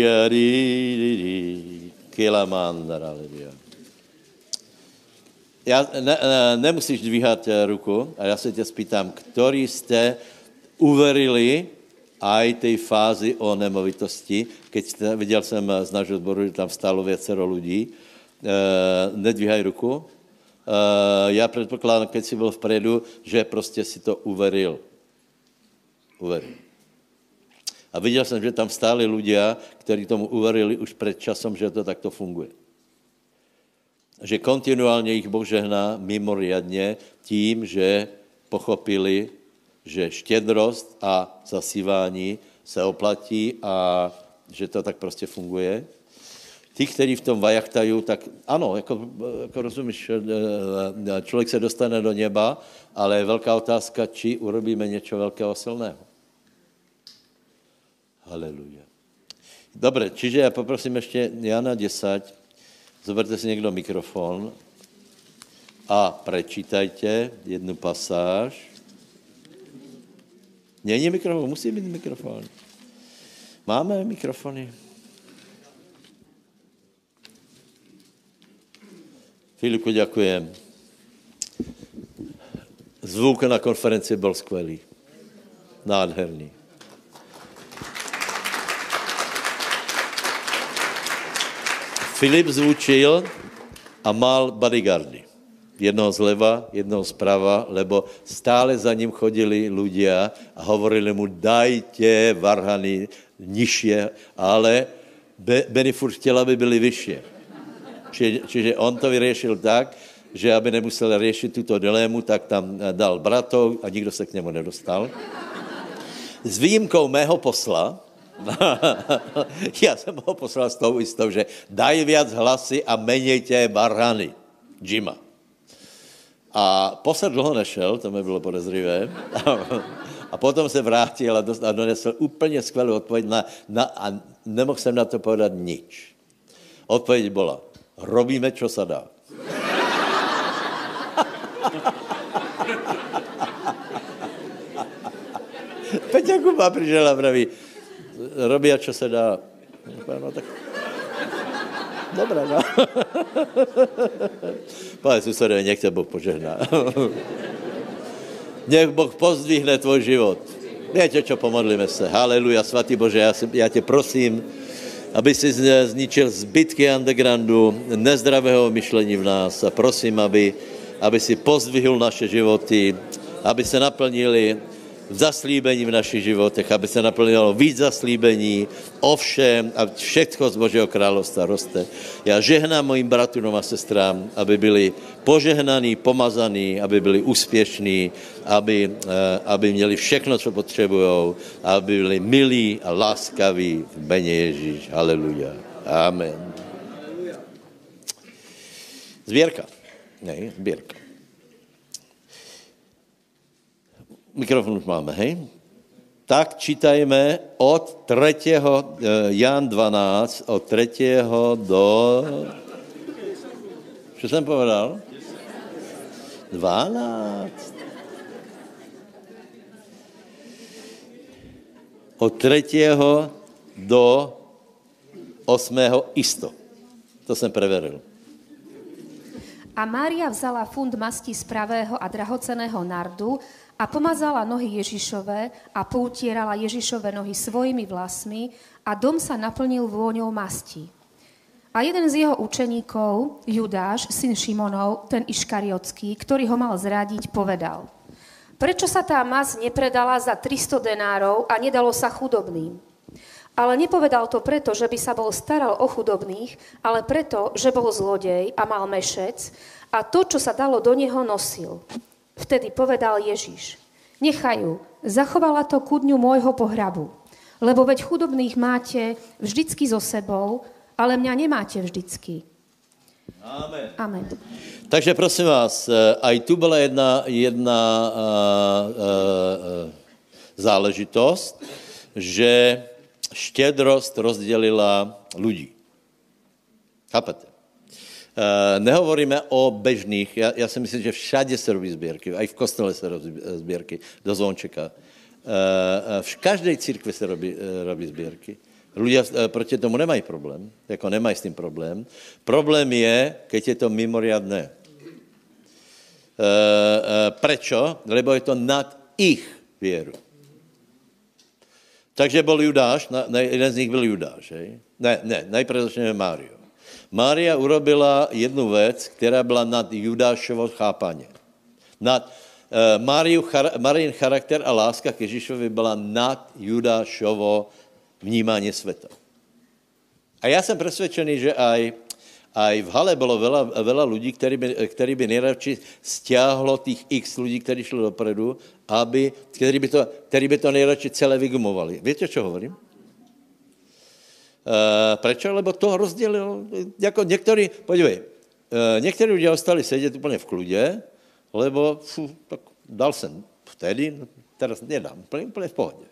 yari, yari, kilamandara, já, ne, nemusíš dvíhat eh, ruku a já se tě spýtám, který jste uverili aj tej fázi o nemovitosti, keď jste, viděl jsem z nášho zboru, že tam stálo věcero lidí, e, nedvíhaj ruku. E, já předpokládám, keď jsi byl vpredu, že prostě si to uveril. Uveril. A viděl jsem, že tam stáli ľudia, kteří tomu uverili už před časom, že to takto funguje že kontinuálně jich Boh žehná mimoriadně tím, že pochopili, že štědrost a zasívání se oplatí a že to tak prostě funguje. Ti, kteří v tom vajachtají, tak ano, jako, jako rozumíš, eh, eh, člověk se dostane do neba, ale je velká otázka, či urobíme něco velkého silného. Haleluja. Dobře, čiže já poprosím ještě Jana 10, Zoberte si někdo mikrofon a prečítajte jednu pasáž. Není mikrofon, musí být mikrofon. Máme mikrofony. Filipu, děkujem. Zvuk na konferenci byl skvělý. Nádherný. Filip zvučil a mal bodyguardy. Jednoho zleva, jednoho zprava, lebo stále za ním chodili ľudia a hovorili mu, dajte varhany nižšie, ale Benny furt chtěl, aby byli vyššie. Čiže, čiže on to vyřešil tak, že aby nemusel řešit tuto dilému, tak tam dal bratou a nikdo se k němu nedostal. S výjimkou mého posla, Já jsem ho poslal s tou istou, že daj viac hlasy a menej tě barhany. Jima. A posel dlouho nešel, to mi bylo podezřivé. A potom se vrátil a, dost, a donesl úplně skvělou odpověď na, na, a nemohl jsem na to povedat nič. Odpověď byla, robíme, čo se dá. Peťa Kuba přišel a praví, robí, čo se dá. No, tak... Dobré, no. Pane susede, nech tě Boh požehná. nech Boh pozdvihne tvoj život. Víte čo, pomodlíme se. Haleluja, svatý Bože, já, si, já tě prosím, aby si zničil zbytky undergroundu, nezdravého myšlení v nás a prosím, aby, aby si pozdvihl naše životy, aby se naplnili zaslíbení v našich životech, aby se naplnilo víc zaslíbení, ovšem a všechno z Božího královstva roste. Já žehnám mojim bratrům a sestrám, aby byli požehnaní, pomazaní, aby byli úspěšní, aby, eh, aby měli všechno, co potřebují, aby byli milí a láskaví v Beně Ježíš. Haleluja. Amen. Zběrka. Ne, zběrka. Mikrofon už máme, hej? Tak čítajme od 3. Jan 12, od 3. do... Co jsem povedal? 12. Od 3. do 8. isto. To jsem preveril. A Mária vzala fund masti z pravého a drahoceného nardu a pomazala nohy Ježišové a poutierala Ježišové nohy svojimi vlasmi a dom sa naplnil vôňou masti. A jeden z jeho učeníkov, Judáš, syn Šimonov, ten Iškariotský, ktorý ho mal zradiť, povedal, prečo sa tá mas nepredala za 300 denárov a nedalo sa chudobným? Ale nepovedal to preto, že by sa bol staral o chudobných, ale preto, že bol zlodej a mal mešec a to, čo sa dalo do neho, nosil. Vtedy povedal Ježiš, nechajú, zachovala to ku dňu môjho pohrabu, lebo veď chudobných máte vždycky so sebou, ale mňa nemáte vždycky. Amen. Amen. Takže prosím vás, eh, aj tu byla jedna, jedna uh, uh, záležitost, že štědrost rozdělila ľudí. Chápete? Uh, nehovoríme o bežných, já, já si myslím, že všade se robí sbírky, i v kostele se robí sbírky, do zvončeka. Uh, v každé církvi se robí, robí sbírky. Ľudia eh, proti tomu nemají problém, jako nemají s tím problém. Problém je, keď je to mimoriadné. Prečo? Lebo je to nad ich věru. Takže byl Judáš, jeden z nich byl Judáš, hej? Ne, ne, najprve začneme Máriu. Mária urobila jednu věc, která byla nad Judášovo chápaně. Nad, e, Máriu, char, Marin charakter a láska k Ježíšovi byla nad Judášovo vnímání světa. A já jsem přesvědčený, že aj, aj v hale bylo veľa lidí, který by, který by nejradši stiahlo těch x lidí, kteří šli dopredu, aby, který by to, který by to nejradši celé vygumovali. Víte, čo hovorím? Uh, prečo? Lebo to rozdělil, jako některý, podívej, uh, někteří lidé ostali sedět úplně v kludě, lebo fú, tak dal jsem vtedy, teraz nedám, úplně, úplně v pohodě.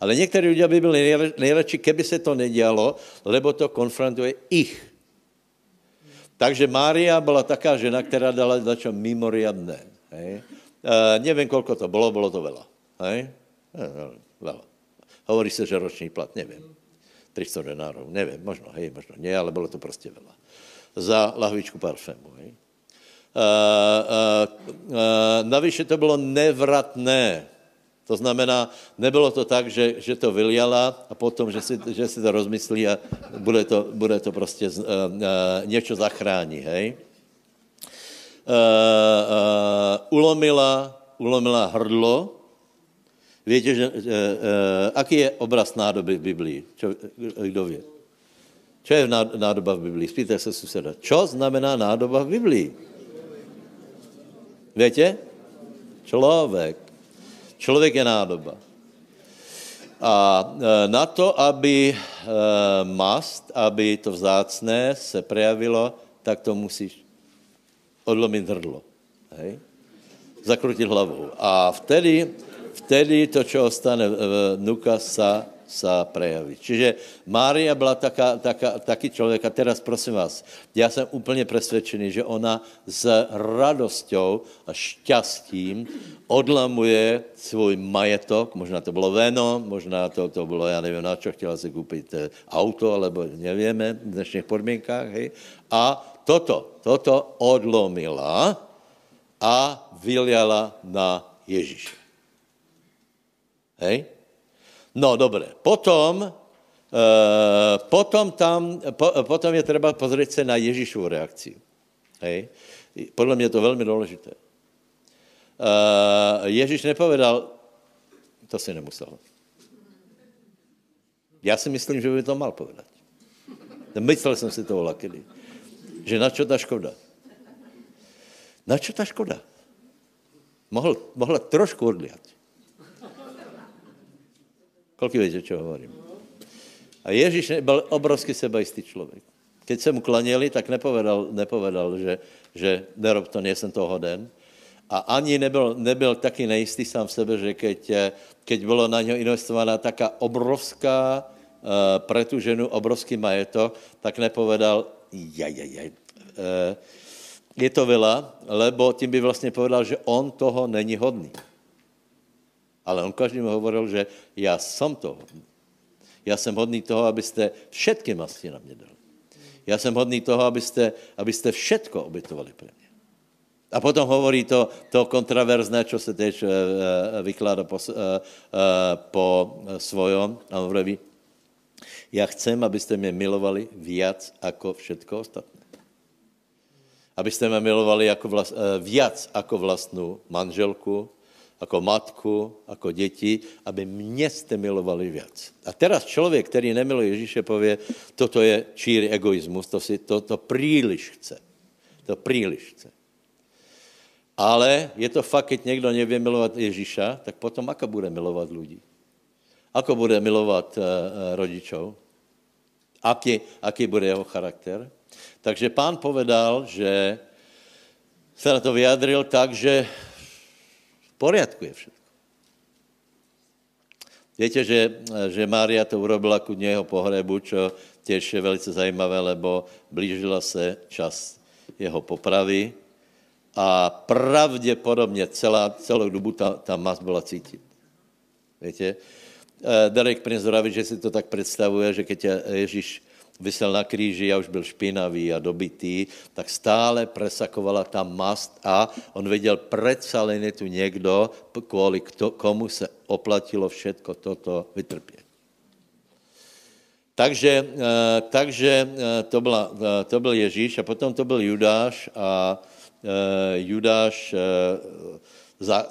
Ale někteří lidé by byli nejradši, keby se to nedělalo, lebo to konfrontuje ich. Takže Mária byla taká žena, která dala dačo mimoriadné. Hej? E, nevím, kolko to bylo, bylo to veľa. Hej? E, veľa. Hovorí se, že roční plat, nevím. 300 denárov, nevím, možno, hej, možno nie, ale bylo to prostě veľa. Za lahvičku parfému, hej. Uh, uh, uh, navíc to bylo nevratné. To znamená, nebylo to tak, že, že to vyliala a potom, že si, že si to rozmyslí a bude to, bude to prostě uh, uh, něco zachrání, hej? Uh, uh, ulomila, ulomila hrdlo. Víte, že, uh, uh, aký je obraz nádoby v Biblii? Čo, kdo ví? Čo je nádoba v Biblii? Spýtajte se suseda. Čo znamená nádoba v Biblii? Víte? Člověk. Člověk je nádoba. A e, na to, aby e, mast, aby to vzácné se prejavilo, tak to musíš odlomit hrdlo. Hej? Zakrutit hlavou. A vtedy, vtedy to, čo ostane vnuka, sa sa prejaví. Čiže Mária byla taká, taká, taký člověk a teraz prosím vás, já jsem úplně přesvědčený, že ona s radosťou a šťastím odlamuje svůj majetok, možná to bylo veno, možná to, to bylo, já nevím na čo, chtěla si koupit eh, auto, alebo nevíme v dnešních podmínkách, hej, a toto, toto odlomila a vyliala na Ježíše. Hej? No, dobré. Potom, uh, potom, tam, po, potom je třeba pozrieť se na Ježíšovu reakci. Hej. Podle mě je to velmi důležité. Uh, Ježíš nepovedal, to si nemusel. Já si myslím, že by to mal povedat. Myslel jsem si to lakedy. Že na čo ta škoda? Na čo ta škoda? Mohl, mohla trošku odliať. Koľko viete, čo hovorím? A Ježíš byl obrovský sebajistý člověk. Keď se mu klaněli, tak nepovedal, nepovedal že, že nerob to, nejsem toho hoden, A ani nebyl, nebyl taky nejistý sám v sebe, že keď, keď bylo na něho investovaná taká obrovská, uh, pre tu ženu obrovský majetok, tak nepovedal, jaj, jaj, jaj. Uh, je to veľa, lebo tím by vlastně povedal, že on toho není hodný. Ale on každému hovoril, že já jsem to hodný. Já jsem hodný toho, abyste všetky masti na mě dali. Já jsem hodný toho, abyste, abyste všetko obytovali pre mě. A potom hovorí to, to kontraverzné, čo se teď uh, vykládá po, uh, po svojom. A hovorí, já chcem, abyste mě milovali víc jako všetko ostatné. Abyste mě milovali jako vlast, víc jako vlastnou manželku, jako matku, jako děti, aby mě jste milovali víc. A teraz člověk, který nemiluje Ježíše, pově, toto je číry egoismus, to, si, to, to příliš chce. To příliš chce. Ale je to fakt, keď někdo nevě milovat Ježíša, tak potom ako bude milovat lidi? Ako bude milovat uh, rodičov? Aký, aký bude jeho charakter? Takže pán povedal, že se na to vyjadril tak, že poriadku je všechno. Víte, že, že Mária to urobila ku jeho pohrebu, čo těž je velice zajímavé, lebo blížila se čas jeho popravy a pravděpodobně celá, celou dobu ta, ta mas byla cítit. Víte? Eh, Derek Ravi, že si to tak představuje, že keď Ježíš vysel na kříži a už byl špinavý a dobitý, tak stále presakovala ta mast a on věděl, predsa len je tu někdo, kvůli komu se oplatilo všetko toto vytrpět. Takže, eh, takže eh, to, byla, to byl Ježíš a potom to byl Judáš a Eh, Judáš, eh, za,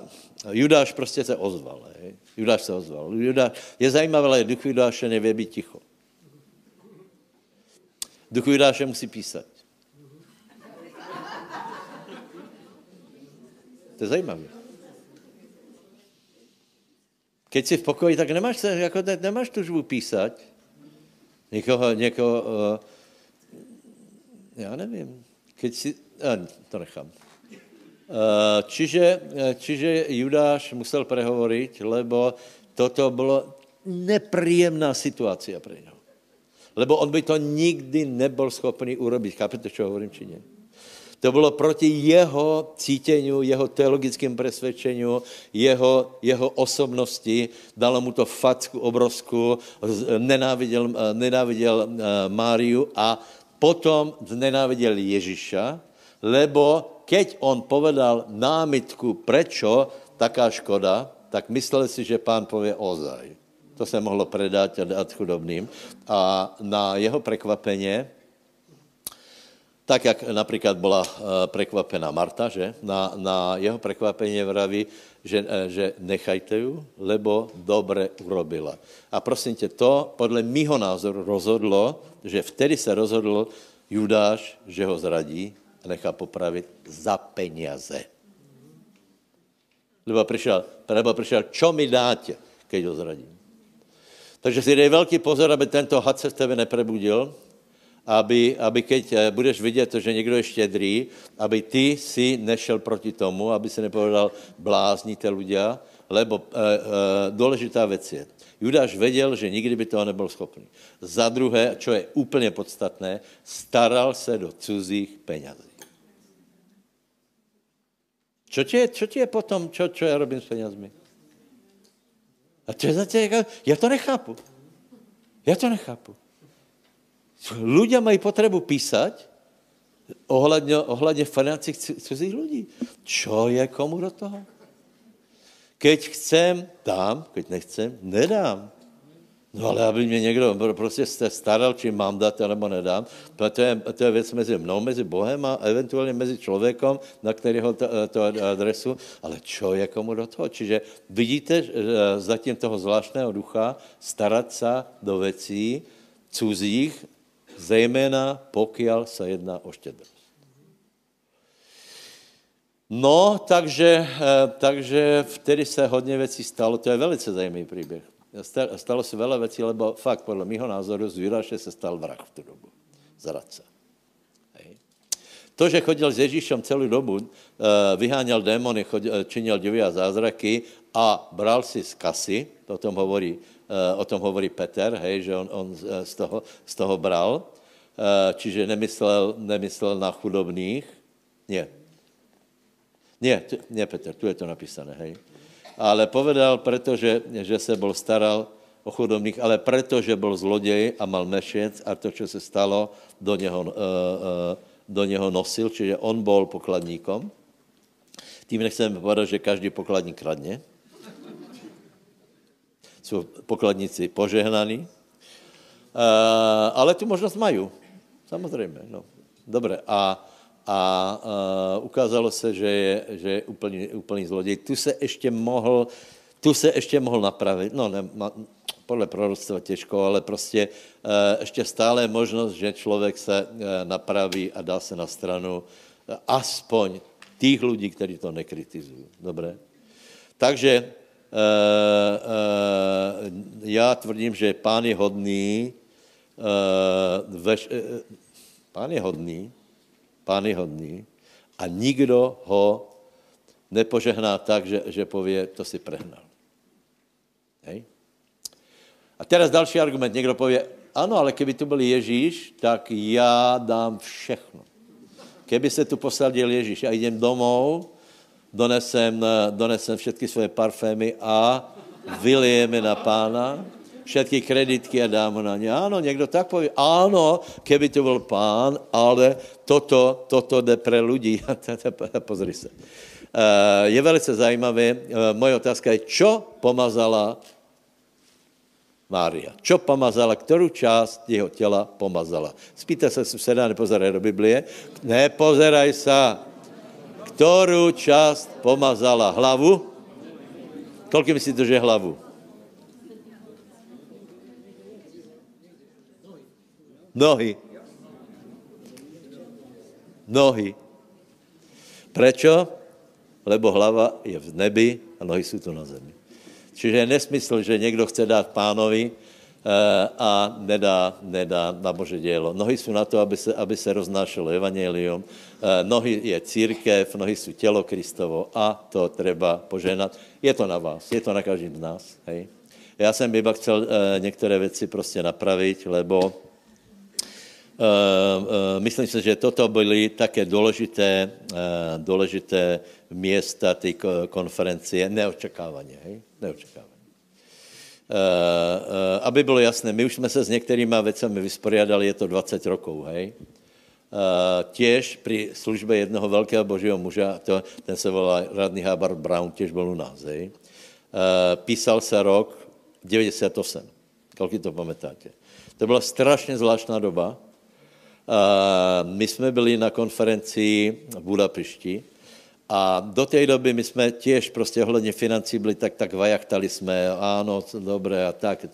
Judáš prostě se ozval. Hej. Judáš se ozval. Judáš, je zajímavé, ale duch Judáše nevě být ticho. Duch Judáše musí písat. To je zajímavé. Keď jsi v pokoji, tak nemáš, se, jako nemáš tužbu písat. Někoho, někoho, uh, já nevím, keď si, to nechám. Čiže, čiže Judáš musel prehovoriť, lebo toto bylo nepříjemná situace pro něho. Lebo on by to nikdy nebyl schopný urobiť. Chápete, čo hovorím, či nie? To bylo proti jeho cítění, jeho teologickým presvedčení, jeho, jeho osobnosti. Dalo mu to facku obrovskou, nenáviděl, nenáviděl Máriu a potom nenáviděl Ježíša, lebo keď on povedal námitku, prečo taká škoda, tak mysleli si, že pán pově ozaj. To se mohlo predať a dát chudobným. A na jeho prekvapeně, tak jak například byla eh, prekvapená Marta, že? Na, na jeho prekvapení vraví, že, eh, že nechajte ju, lebo dobre urobila. A prosím tě, to podle mýho názoru rozhodlo, že vtedy se rozhodl Judáš, že ho zradí nechá popravit za peněze. Lebo přišel, lebo přišel, čo mi dáte, keď ho zradím. Takže si dej velký pozor, aby tento had se v tebe neprebudil, aby, aby keď eh, budeš vidět, že někdo je štědrý, aby ty si nešel proti tomu, aby se nepovedal blázníte ľudia, lebo e, e, důležitá věc je, Judáš věděl, že nikdy by toho nebyl schopný. Za druhé, čo je úplně podstatné, staral se do cizích penězí. Čo ti je, je potom, čo já robím s penězmi? A to je zase, jako, já to nechápu. Já to nechápu. Ľudia mají potřebu písať ohledně, ohledně financí cizích lidí. Čo je komu do toho? Keď chcem, dám, keď nechcem, nedám. No ale aby mě někdo prostě se staral, či mám dát, nebo nedám, to je, to je věc mezi mnou, mezi Bohem a eventuálně mezi člověkem, na kterého to, to adresu, ale čo je komu do toho? Čiže vidíte zatím toho zvláštného ducha starat se do věcí cuzích, zejména pokiaľ se jedná o štědrost. No, takže, eh, takže vtedy se hodně věcí stalo, to je velice zajímavý příběh stalo se veľa věcí, lebo fakt podle mého názoru z Judáše se stal vrah v tu dobu. Zradce. Hej. To, že chodil s Ježíšem celou dobu, eh, vyháněl démony, chodil, eh, činil divy a zázraky a bral si z kasy, o tom hovorí, o tom hovorí Peter, hej, že on, on z, toho, z toho bral, čiže nemyslel, nemyslel na chudobných. Nie. Nie, nie, Peter, tu je to napísané, hej. Ale povedal, protože že se bol staral o chudobných, ale preto, že byl zloděj a mal mešec a to, co se stalo, do něho, uh, uh, do něho nosil, čiže on byl pokladníkom. Tím nechceme povedat, že každý pokladník kradne. Jsou pokladníci požehnaní. Uh, ale tu možnost mají. Samozřejmě. No. Dobre. A, a uh, ukázalo se, že je, že je úplný, úplný zloděj. Tu se ještě mohl, tu se ještě mohl napravit. No, ne, podle proroctva těžko, ale prostě uh, ještě stále je možnost, že člověk se uh, napraví a dá se na stranu uh, aspoň těch lidí, kteří to nekritizují. Dobré? Takže uh, uh, já tvrdím, že pán je hodný, uh, veš, uh, pán je hodný, pán je hodný a nikdo ho nepožehná tak, že, že pově, to si prehnal. Hej? A teraz další argument. Někdo pově, ano, ale kdyby tu byl Ježíš, tak já dám všechno. Keby se tu posadil Ježíš a jdem domů, donesem, donesem všechny svoje parfémy a vylijeme na pána všetky kreditky a dám na ně. Ano, někdo tak poví, ano, keby to byl pán, ale toto, toto jde pre lidi. Pozri se. Eh, je velice zajímavé. Eh, moje otázka je, čo pomazala Mária. Čo pomazala, kterou část jeho těla pomazala? Spíte se suseda, nepozeraj do Biblie. Nepozeraj se. Kterou část pomazala? Hlavu? Kolik myslíte, že hlavu? Nohy. Nohy. Prečo? Lebo hlava je v nebi a nohy jsou tu na zemi. Čiže je nesmysl, že někdo chce dát pánovi eh, a nedá, nedá na Bože dělo. Nohy jsou na to, aby se, aby se roznášelo evangelium. Eh, nohy je církev, nohy jsou tělo Kristovo a to treba poženat. Je to na vás, je to na každém z nás. Hej. Já jsem iba chcel eh, některé věci prostě napravit, lebo myslím si, že toto byly také důležité, uh, důležité města té konferencie, neočekávaně, hej? Neočekávaně. Aby bylo jasné, my už jsme se s některýma věcmi vysporiadali, je to 20 rokov, hej? Těž při službě jednoho velkého božího muža, to, ten se volá Radný Habar Brown, těž byl u nás, hej? Písal se rok 98, kolik to pamätáte. To byla strašně zvláštná doba, my jsme byli na konferenci v Budapešti a do té doby my jsme těž prostě ohledně financí byli tak, tak vajachtali jsme, ano, dobré a tak.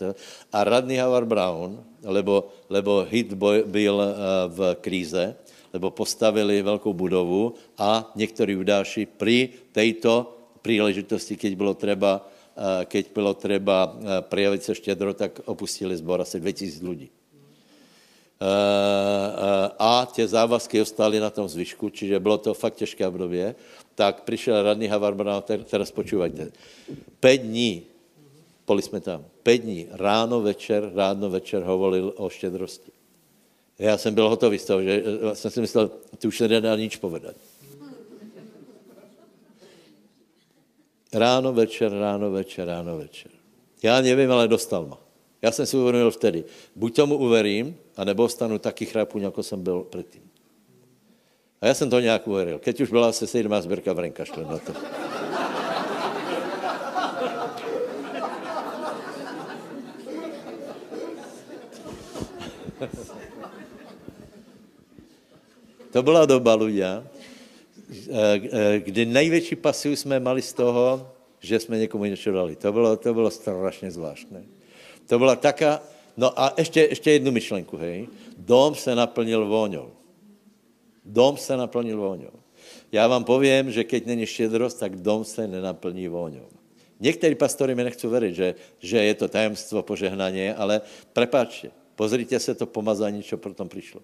A radný Howard Brown, lebo, lebo hit byl eh, v kríze, lebo postavili velkou budovu a někteří udáši při této příležitosti, keď bylo třeba, eh, keď bylo třeba eh, projevit se štědro, tak opustili zbor asi 2000 lidí. Eh, eh, a tě závazky ostali na tom zvyšku, čiže bylo to fakt těžké období, tak přišel radný Havarbrana, teraz počúvajte, pět dní, boli jsme tam, pět dní, ráno, večer, ráno, večer hovoril o štědrosti. Já jsem byl hotový z toho, že eh, jsem si myslel, ty už nedá nič povedat. Ráno, večer, ráno, večer, ráno, večer. Já nevím, ale dostal ma. Já jsem si uvědomil vtedy, buď tomu uverím, anebo stanu taky chrapuň, jako jsem byl předtím. A já jsem to nějak uveril. Keď už byla asi sedmá sběrka v renkašle na to. To byla doba, ľudia, kdy největší pasiu jsme mali z toho, že jsme někomu něco dali. To bylo, to bylo strašně zvláštné. To byla taká, no a ještě, ještě jednu myšlenku, hej. Dom se naplnil vůňou. Dom se naplnil vůňou. Já vám povím, že keď není štědrost, tak dom se nenaplní vůňou. Někteří pastory mi nechcou věřit, že, že je to tajemstvo požehnaně, ale prepáčte, pozrite se to pomazání, co potom přišlo.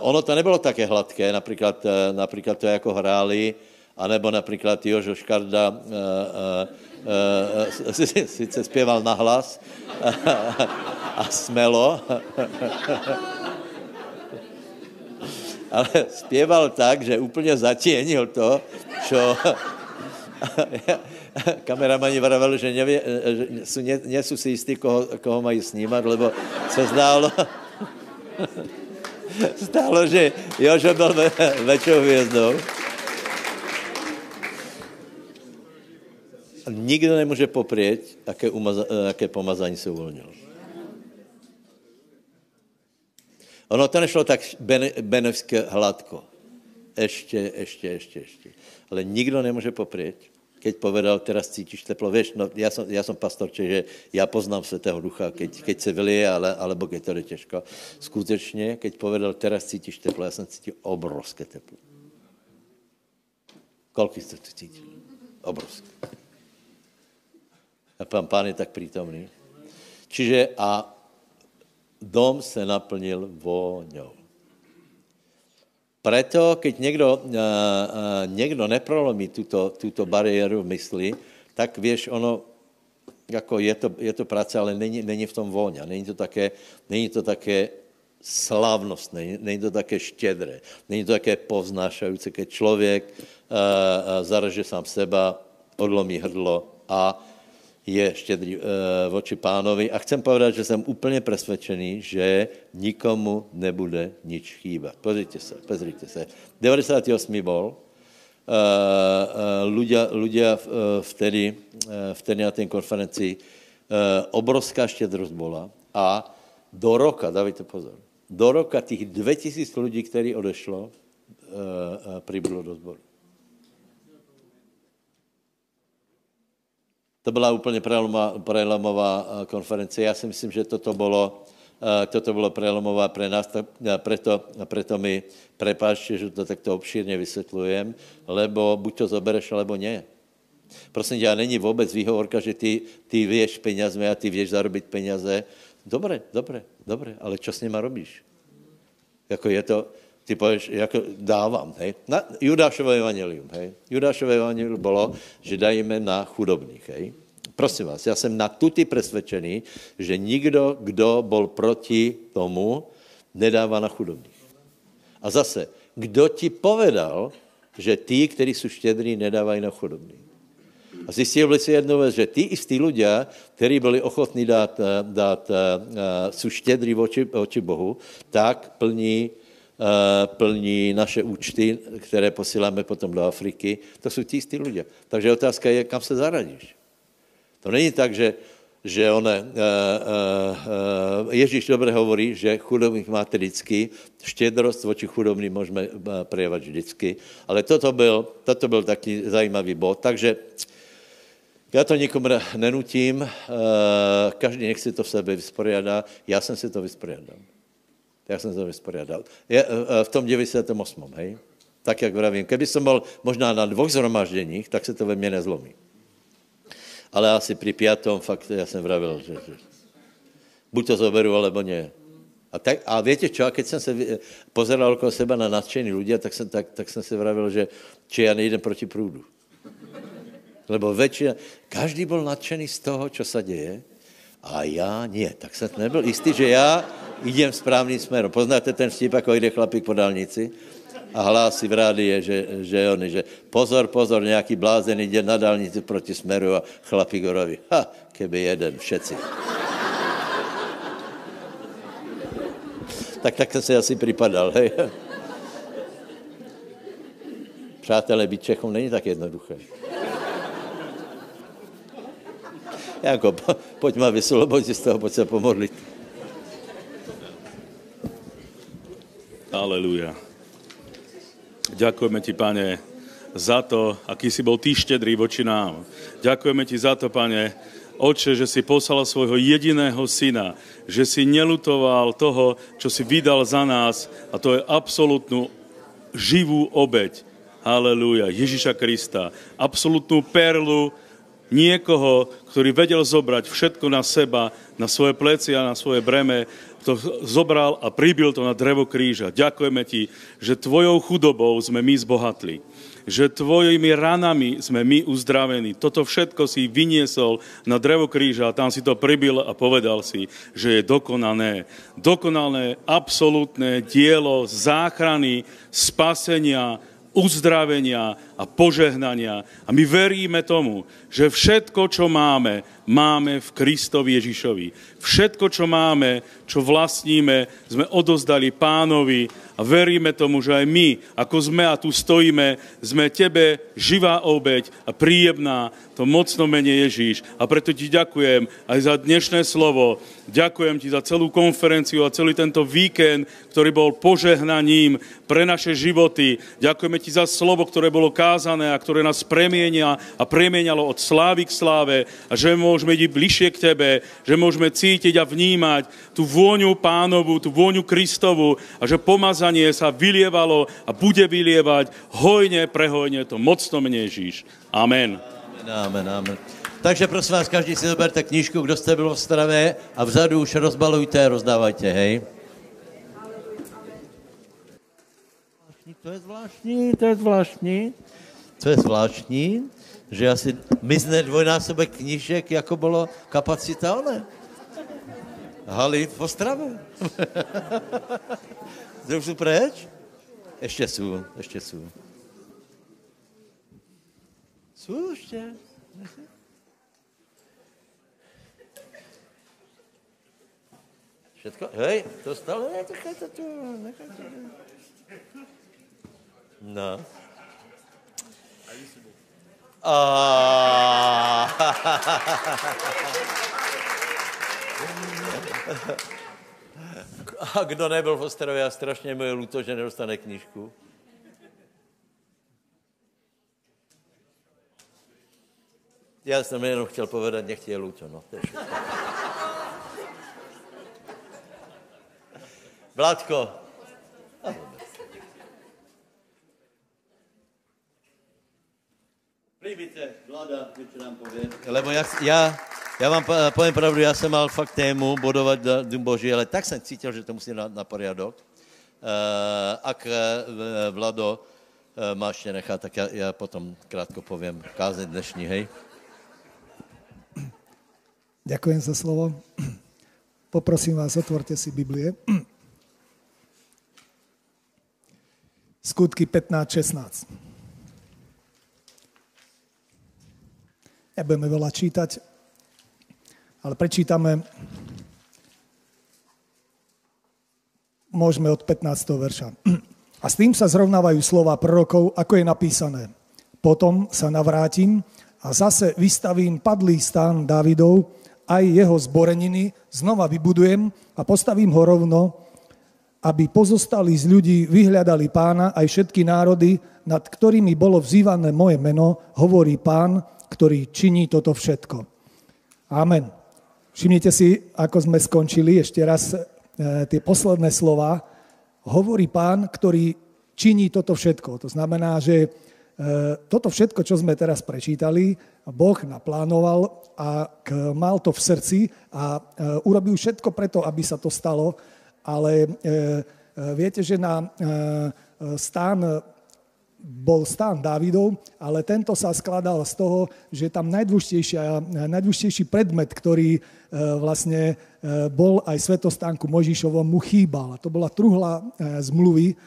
ono to nebylo také hladké, například, například to, jako hráli, anebo například Jožo Škarda uh, uh, uh, sice zpěval nahlas a smelo, ale zpěval tak, že úplně zatěnil to, čo kameramani vraveli, že, že jsou, ne, nejsou si jistí, koho, koho mají snímat, lebo se zdálo, stálo, že Jožo byl ve, väčšou hvězdou. Nikdo nemůže poprieť, jaké, umaza, jaké pomazání se uvolnilo. Ono to nešlo tak benevské hladko. Ještě, ještě, ještě, ještě. Ale nikdo nemůže poprieť, keď povedal, teraz cítíš teplo. Víš, no, já jsem, já jsem pastor, že já poznám Svatého Ducha, keď, keď se vylije, ale, alebo keď to jde těžko. Skutečně, keď povedal, teraz cítíš teplo, já jsem cítil obrovské teplo. Kolik jste to cítili? Obrovské. A pán, je tak přítomný. Čiže a dom se naplnil vôňou. Preto, keď někdo, uh, uh, někdo neprolomí tuto, tuto bariéru v mysli, tak věš, ono, jako je to, je to práce, ale není, není v tom vůňa, není to také, není to také slávnostné, není to také štědré, není to také povznášající, keď člověk uh, zaraže sám seba, odlomí hrdlo a je štědrý e, voči pánovi a chcem povedat, že jsem úplně přesvědčený, že nikomu nebude nič chýbat. Pozrite se, pozrite se. 98. bol, e, e, ľudia, ľudia vtedy, vtedy na té konferenci obrovská štědrost byla a do roka, dávajte pozor, do roka těch 2000 lidí, kteří odešlo, přibylo do sboru. To byla úplně prelomová, eh, konference. Já si myslím, že toto bylo, eh, toto bylo prelomová pre nás, preto, preto mi prepáčte, že to takto obšírně vysvětlujem, lebo buď to zobereš, alebo ne. Prosím tě, není vůbec výhovorka, že ty, ty věš penězme a ty věš zarobit peněze. Dobré, dobré, dobré, ale co s nima robíš? Jako je to, ty pověš, jako dávám, hej. Na Judášové evangelium, hej. Judášové evangelium bylo, že dajíme na chudobných, hej. Prosím vás, já jsem na tuty přesvědčený, že nikdo, kdo byl proti tomu, nedává na chudobných. A zase, kdo ti povedal, že ty, kteří jsou štědrí, nedávají na chudobných? A zjistili si jednu věc, že ty istí lidé, kteří byli ochotní dát, dát, jsou štědrí voči, voči Bohu, tak plní Eh, plní naše účty, které posíláme potom do Afriky. To jsou tí istí lidé. Takže otázka je, kam se zaradíš. To není tak, že, že one, uh, uh, Ježíš dobře hovorí, že chudobných máte vždycky, štědrost voči chudobným můžeme prejavat vždycky, ale toto byl, toto byl taký zajímavý bod. Takže já to nikomu nenutím, každý nech si to v sebe vysporiadá, já jsem si to vysporiadal. Já jsem to vysporiadal. Je, eh, eh, v tom 98. hej? Tak, jak vravím. Keby jsem byl možná na dvou zhromažděních, tak se to ve mně nezlomí. Ale asi při pětom fakt já jsem vravil, že, že buď to zoberu, alebo ne. A, tak, a víte čo, a keď jsem se pozeral okolo seba na nadšený ľudia, tak jsem, tak, tak jsem si vravil, že či já nejdem proti průdu. Lebo většina, každý byl nadšený z toho, co se děje, a já nie. Tak jsem nebyl jistý, že já jdem správným směrem. Poznáte ten vtip, jako jde chlapík po dálnici a hlásí v rádii, že, že, on, že pozor, pozor, nějaký blázen jde na dálnici proti směru a chlapík hovorí, ha, keby jeden, všetci. tak tak se asi připadal, hej. Přátelé, být Čechom není tak jednoduché. Jako, pojď ma vyslobodit z toho, pojď se pomodlit. Aleluja. Ďakujeme ti, pane, za to, aký si bol ty štedrý voči nám. Ďakujeme ti za to, pane, Oče, že si poslal svojho jediného syna, že si nelutoval toho, čo si vydal za nás a to je absolútnu živú obeď. Halelúja. Ježiša Krista. Absolutnú perlu niekoho, ktorý vedel zobrať všetko na seba, na svoje plecia, na svoje breme, to zobral a pribil to na drevo kríža. Ďakujeme ti, že tvojou chudobou sme my zbohatli že tvojimi ranami sme my uzdravení. Toto všetko si vyniesol na drevo kríža a tam si to pribil a povedal si, že je dokonané. Dokonalé, absolútne dielo záchrany, spasenia, uzdravenia a požehnania. A my veríme tomu, že všetko, čo máme, máme v Kristovi Ježišovi. Všetko, čo máme, čo vlastníme, sme odozdali pánovi a veríme tomu, že aj my, ako sme a tu stojíme, sme tebe živá obeď a príjemná, to mocno mene Ježíš. A preto ti ďakujem aj za dnešné slovo. Ďakujem ti za celú konferenciu a celý tento víkend, ktorý bol požehnaním pre naše životy. Ďakujeme ti za slovo, ktoré bolo kázané a ktoré nás premienia a premienialo od slávy k sláve a že môžeme ísť bližšie k tebe, že môžeme cítiť a vnímať tú vôňu pánovu, tú vôňu Kristovu a že pomazanie sa vylievalo a bude vylievať hojne, prehojne, to mocno mne Ježíš. Amen. Amen, amen. Takže prosím vás, každý si zoberte knížku, kdo jste byl v Stravé a vzadu už rozbalujte a rozdávajte, hej. To je zvláštní, to je zvláštní. To je zvláštní, že asi mizne dvojnásobek knížek, jako bylo kapacita, ale haly v Ostravě. to už jsou preč? Ještě jsou, ještě jsou. Jsou ještě. Všetko? Hej, to stále nechajte tu, nechajte tu. No. A... Kdo nebyl v Ostrově a strašně mu je luto, že nedostane knížku? Já jsem jenom chtěl povedat, nech je luto, no. Je Príjmite, vláda, čo nám povie. Lebo já, já, já vám povím pravdu, já jsem mal fakt tému bodovat Dům Boží, ale tak jsem cítil, že to musí na, na poriadok. Uh, ak uh, Vlado uh, máš ještě nechat, tak já, já potom krátko povím kázeň dnešní, hej. Ďakujem za slovo. Poprosím vás, otvorte si Biblie. Skutky 15, 16. Nebudeme veľa čítať, ale prečítame môžeme od 15. verša. A s tým sa zrovnávajú slova prorokov, ako je napísané. Potom sa navrátim a zase vystavím padlý stán Dávidov, aj jeho zboreniny znova vybudujem a postavím ho rovno, aby pozostali z ľudí vyhľadali pána aj všetky národy, nad ktorými bolo vzývané moje meno, hovorí pán, ktorý činí toto všetko. Amen. Všimnite si, ako sme skončili, ešte raz e, tie posledné slova. Hovorí pán, ktorý činí toto všetko. To znamená, že E, toto všetko, čo sme teraz prečítali, Boh naplánoval a mal to v srdci a e, urobil všetko preto, aby sa to stalo, ale viete, že na stán bol stán Dávidov, ale tento sa skladal z toho, že tam najdôležitejší predmet, ktorý vlastne bol aj svetostánku Možišovom, mu chýbal. To bola truhla zmluvy,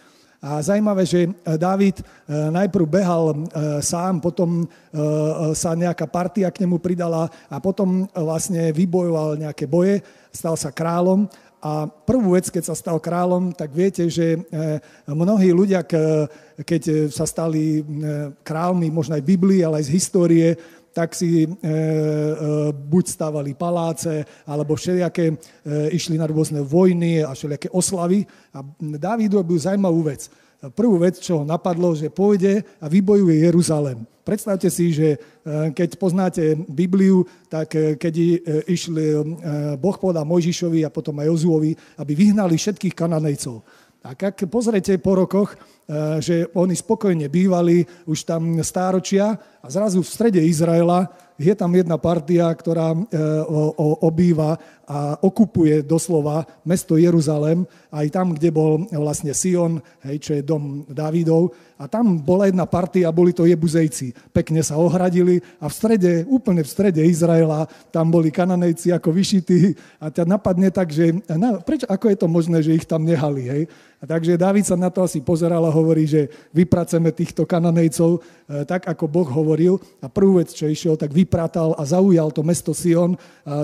a zajímavé, že David najprv behal eh, sám, potom sa nejaká partia k nemu pridala a potom vlastne vybojoval nejaké boje, stal sa kráľom a prvú vec, keď sa stal kráľom, tak viete, že mnohí ľudia, keď sa stali kráľmi, možno aj Biblii, ale aj z histórie, tak si e, e, buď stávali paláce, alebo všelijaké e, išli na rôzne vojny a všelijaké oslavy. A Dávid robil zaujímavú vec. Prvú vec, čo ho napadlo, že pôjde a vybojuje Jeruzalém. Predstavte si, že e, keď poznáte Bibliu, tak e, keď e, išli, Boh povedal Mojžišovi a potom aj Jozuovi, aby vyhnali všetkých kananejcov. A ak pozrete po rokoch, že oni spokojne bývali už tam stáročia a zrazu v strede Izraela je tam jedna partia, ktorá e, obýva a okupuje doslova mesto Jeruzalem, aj tam, kde bol vlastne Sion, hej, čo je dom Davidov. A tam bola jedna partia, boli to Jebuzejci. Pekne sa ohradili a v strede, úplne v strede Izraela, tam boli kananejci ako vyšití a ťa napadne tak, že na, prečo, ako je to možné, že ich tam nehali, hej? A takže Dávid sa na to asi pozeral a hovorí, že vypraceme týchto kananejcov e, tak, ako Boh hovoril. A prvú vec, čo išiel, tak vypratal a zaujal to mesto Sion, e,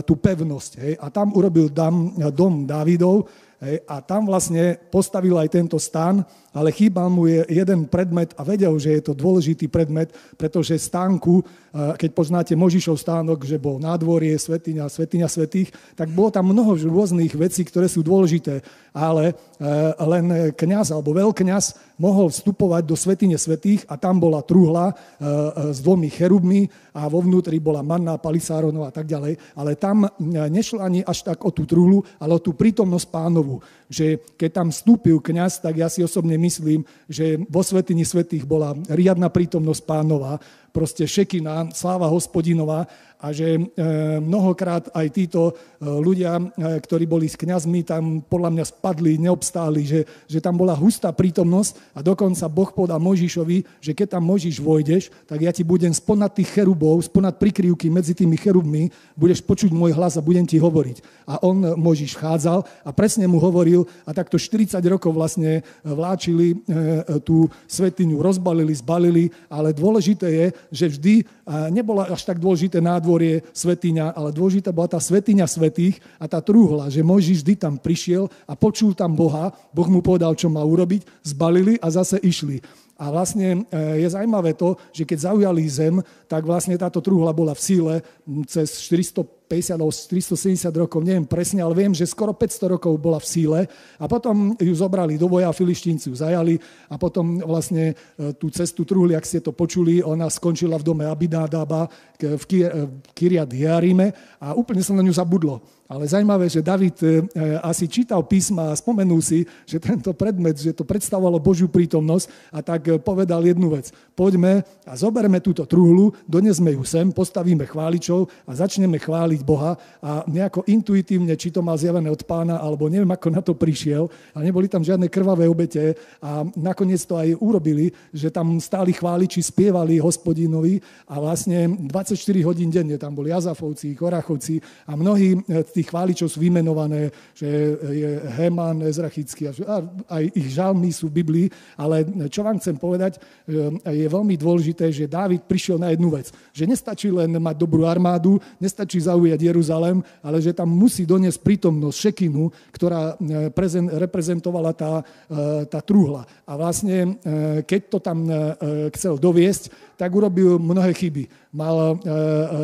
tú pevnosť. Hej? A tam urobil dom Dávidov, Hej, a tam vlastne postavil aj tento stan, ale chýbal mu je jeden predmet a vedel, že je to dôležitý predmet, pretože stánku, eh, keď poznáte Možišov stánok, že bol nádvorie, svetiňa, svetiňa svetých, tak bolo tam mnoho rôznych vecí, ktoré sú dôležité, ale eh, len kňaz alebo veľkňaz mohol vstupovať do svetine svetých a tam bola truhla eh, s dvomi cherubmi a vo vnútri bola manna, palisáronov a tak ďalej, ale tam nešlo ani až tak o tú truhlu, ale o tú prítomnosť pánovu že keď tam vstúpil kňaz, tak ja si osobne myslím, že vo Svetini Svetých bola riadna prítomnosť pánova, proste šekina, sláva hospodinová a že e, mnohokrát aj títo e, ľudia, e, ktorí boli s kňazmi, tam podľa mňa spadli, neobstáli, že, že tam bola hustá prítomnosť a dokonca Boh povedal Možišovi, že keď tam Možiš vojdeš, tak ja ti budem sponad tých cherubov, sponad prikryvky medzi tými cherubmi, budeš počuť môj hlas a budem ti hovoriť. A on, Možiš, chádzal a presne mu hovoril a takto 40 rokov vlastne vláčili tú svetiňu, rozbalili, zbalili, ale dôležité je, že vždy nebola až tak dôležité nádvorie svetiňa, ale dôležitá bola tá svetiňa svetých a tá trúhla, že Mojžiš vždy tam prišiel a počul tam Boha, Boh mu povedal, čo má urobiť, zbalili a zase išli. A vlastne je zaujímavé to, že keď zaujali zem, tak vlastne táto truhla bola v síle cez 450 alebo 370 rokov, neviem presne, ale viem, že skoro 500 rokov bola v síle a potom ju zobrali do boja, filištínci ju zajali a potom vlastne e, tú cestu truhly, ak ste to počuli, ona skončila v dome Abinadaba v Kyriat Jearime a úplne sa na ňu zabudlo. Ale zaujímavé, že David e, asi čítal písma a spomenul si, že tento predmet, že to predstavovalo Božiu prítomnosť a tak povedal jednu vec. Poďme a zoberme túto truhlu, donesme ju sem, postavíme chváličov a začneme chváliť Boha a nejako intuitívne, či to mal zjavené od pána, alebo neviem, ako na to prišiel, ale neboli tam žiadne krvavé obete a nakoniec to aj urobili, že tam stáli chváliči, spievali hospodinovi a vlastne 24 hodín denne tam boli Azafovci, Korachovci a mnohí e, tých chváličov sú vymenované, že je Heman, Ezrachický a aj ich žalmy sú v Biblii, ale čo vám chcem povedať, je veľmi dôležité, že Dávid prišiel na jednu vec, že nestačí len mať dobrú armádu, nestačí zaujať Jeruzalem, ale že tam musí doniesť prítomnosť Šekinu, ktorá e, reprezentovala tá, e, tá truhla. A vlastne, e, keď to tam chcel doviesť, tak urobil mnohé chyby. Mal,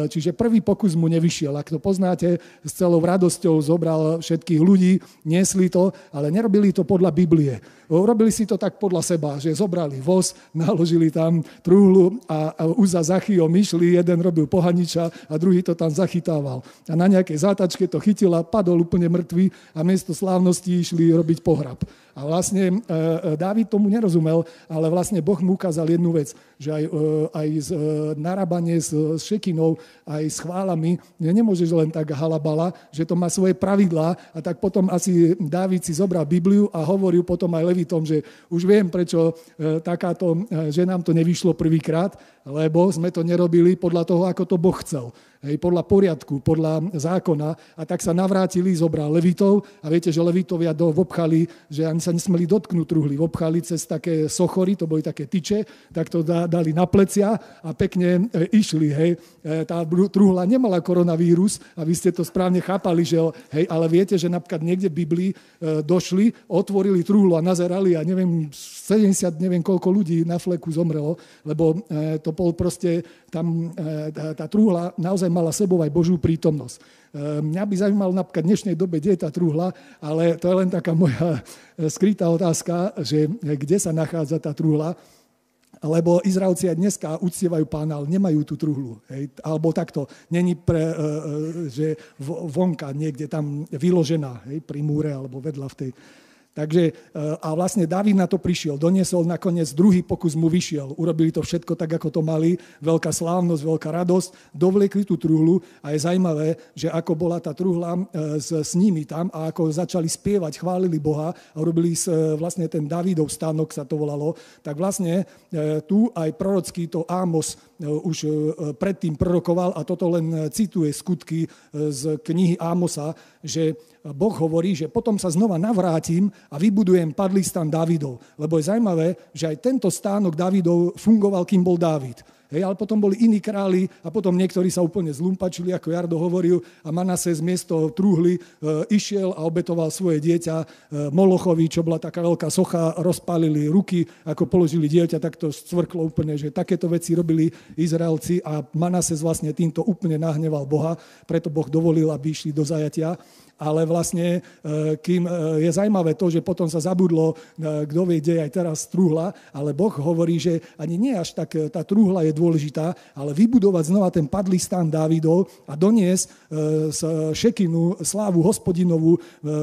čiže prvý pokus mu nevyšiel. Ak to poznáte, s celou radosťou zobral všetkých ľudí, niesli to, ale nerobili to podľa Biblie. Urobili si to tak podľa seba, že zobrali voz, naložili tam trúhlu a, už za Zachyom išli, jeden robil pohaniča a druhý to tam zachytával. A na nejakej zátačke to chytil a padol úplne mŕtvý a miesto slávnosti išli robiť pohrab. A vlastne e, e, Dávid tomu nerozumel, ale vlastne Boh mu ukázal jednu vec, že aj, e, aj z, narábanie s, s šekinou, aj s chválami, nemôžeš len tak halabala, že to má svoje pravidlá a tak potom asi Dávid si zobral Bibliu a hovoril potom aj Levitom, že už viem, prečo takáto, že nám to nevyšlo prvýkrát, lebo sme to nerobili podľa toho, ako to Boh chcel hej, podľa poriadku, podľa zákona a tak sa navrátili, zobral levitov a viete, že levitovia do, obchali, že ani sa nesmeli dotknúť truhly, obchali cez také sochory, to boli také tyče, tak to dali na plecia a pekne e, išli. Hej. E, tá truhla nemala koronavírus a vy ste to správne chápali, že hej, ale viete, že napríklad niekde v Biblii e, došli, otvorili truhlu a nazerali a neviem, 70, neviem koľko ľudí na fleku zomrelo, lebo e, to bol proste tam tá, tá trúhla naozaj mala sebou aj Božú prítomnosť. E, mňa by zaujímalo napríklad v dnešnej dobe, kde je tá trúhla, ale to je len taká moja skrytá otázka, že kde sa nachádza tá trúhla, lebo Izraelci aj dneska uctievajú pána, ale nemajú tú truhlu. Hej. Alebo takto, není pre, že vonka niekde tam vyložená, hej, pri múre alebo vedľa v tej Takže, a vlastne David na to prišiel, doniesol nakoniec druhý pokus mu vyšiel. Urobili to všetko tak, ako to mali. Veľká slávnosť, veľká radosť. Dovliekli tú truhlu a je zajímavé, že ako bola tá truhla s, s nimi tam a ako začali spievať, chválili Boha a urobili vlastne ten Davidov stánok sa to volalo, tak vlastne tu aj prorocký to Ámos už predtým prorokoval a toto len cituje skutky z knihy Ámosa, že Boh hovorí, že potom sa znova navrátim a vybudujem padlý stan Davidov. Lebo je zaujímavé, že aj tento stánok Davidov fungoval, kým bol Dávid. Hej, ale potom boli iní králi a potom niektorí sa úplne zlumpačili, ako Jardo hovoril, a Manase z miesto trúhly e, išiel a obetoval svoje dieťa e, Molochovi, čo bola taká veľká socha, rozpálili ruky, ako položili dieťa, tak to scvrklo úplne, že takéto veci robili Izraelci a Manases vlastne týmto úplne nahneval Boha, preto Boh dovolil, aby išli do zajatia. Ale vlastne, e, kým e, je zaujímavé to, že potom sa zabudlo, e, kto vie, kde aj teraz trúhla, ale Boh hovorí, že ani nie až tak tá trúhla je dôležitá, ale vybudovať znova ten padlý stan Dávidov a doniesť z šekinu slávu hospodinovú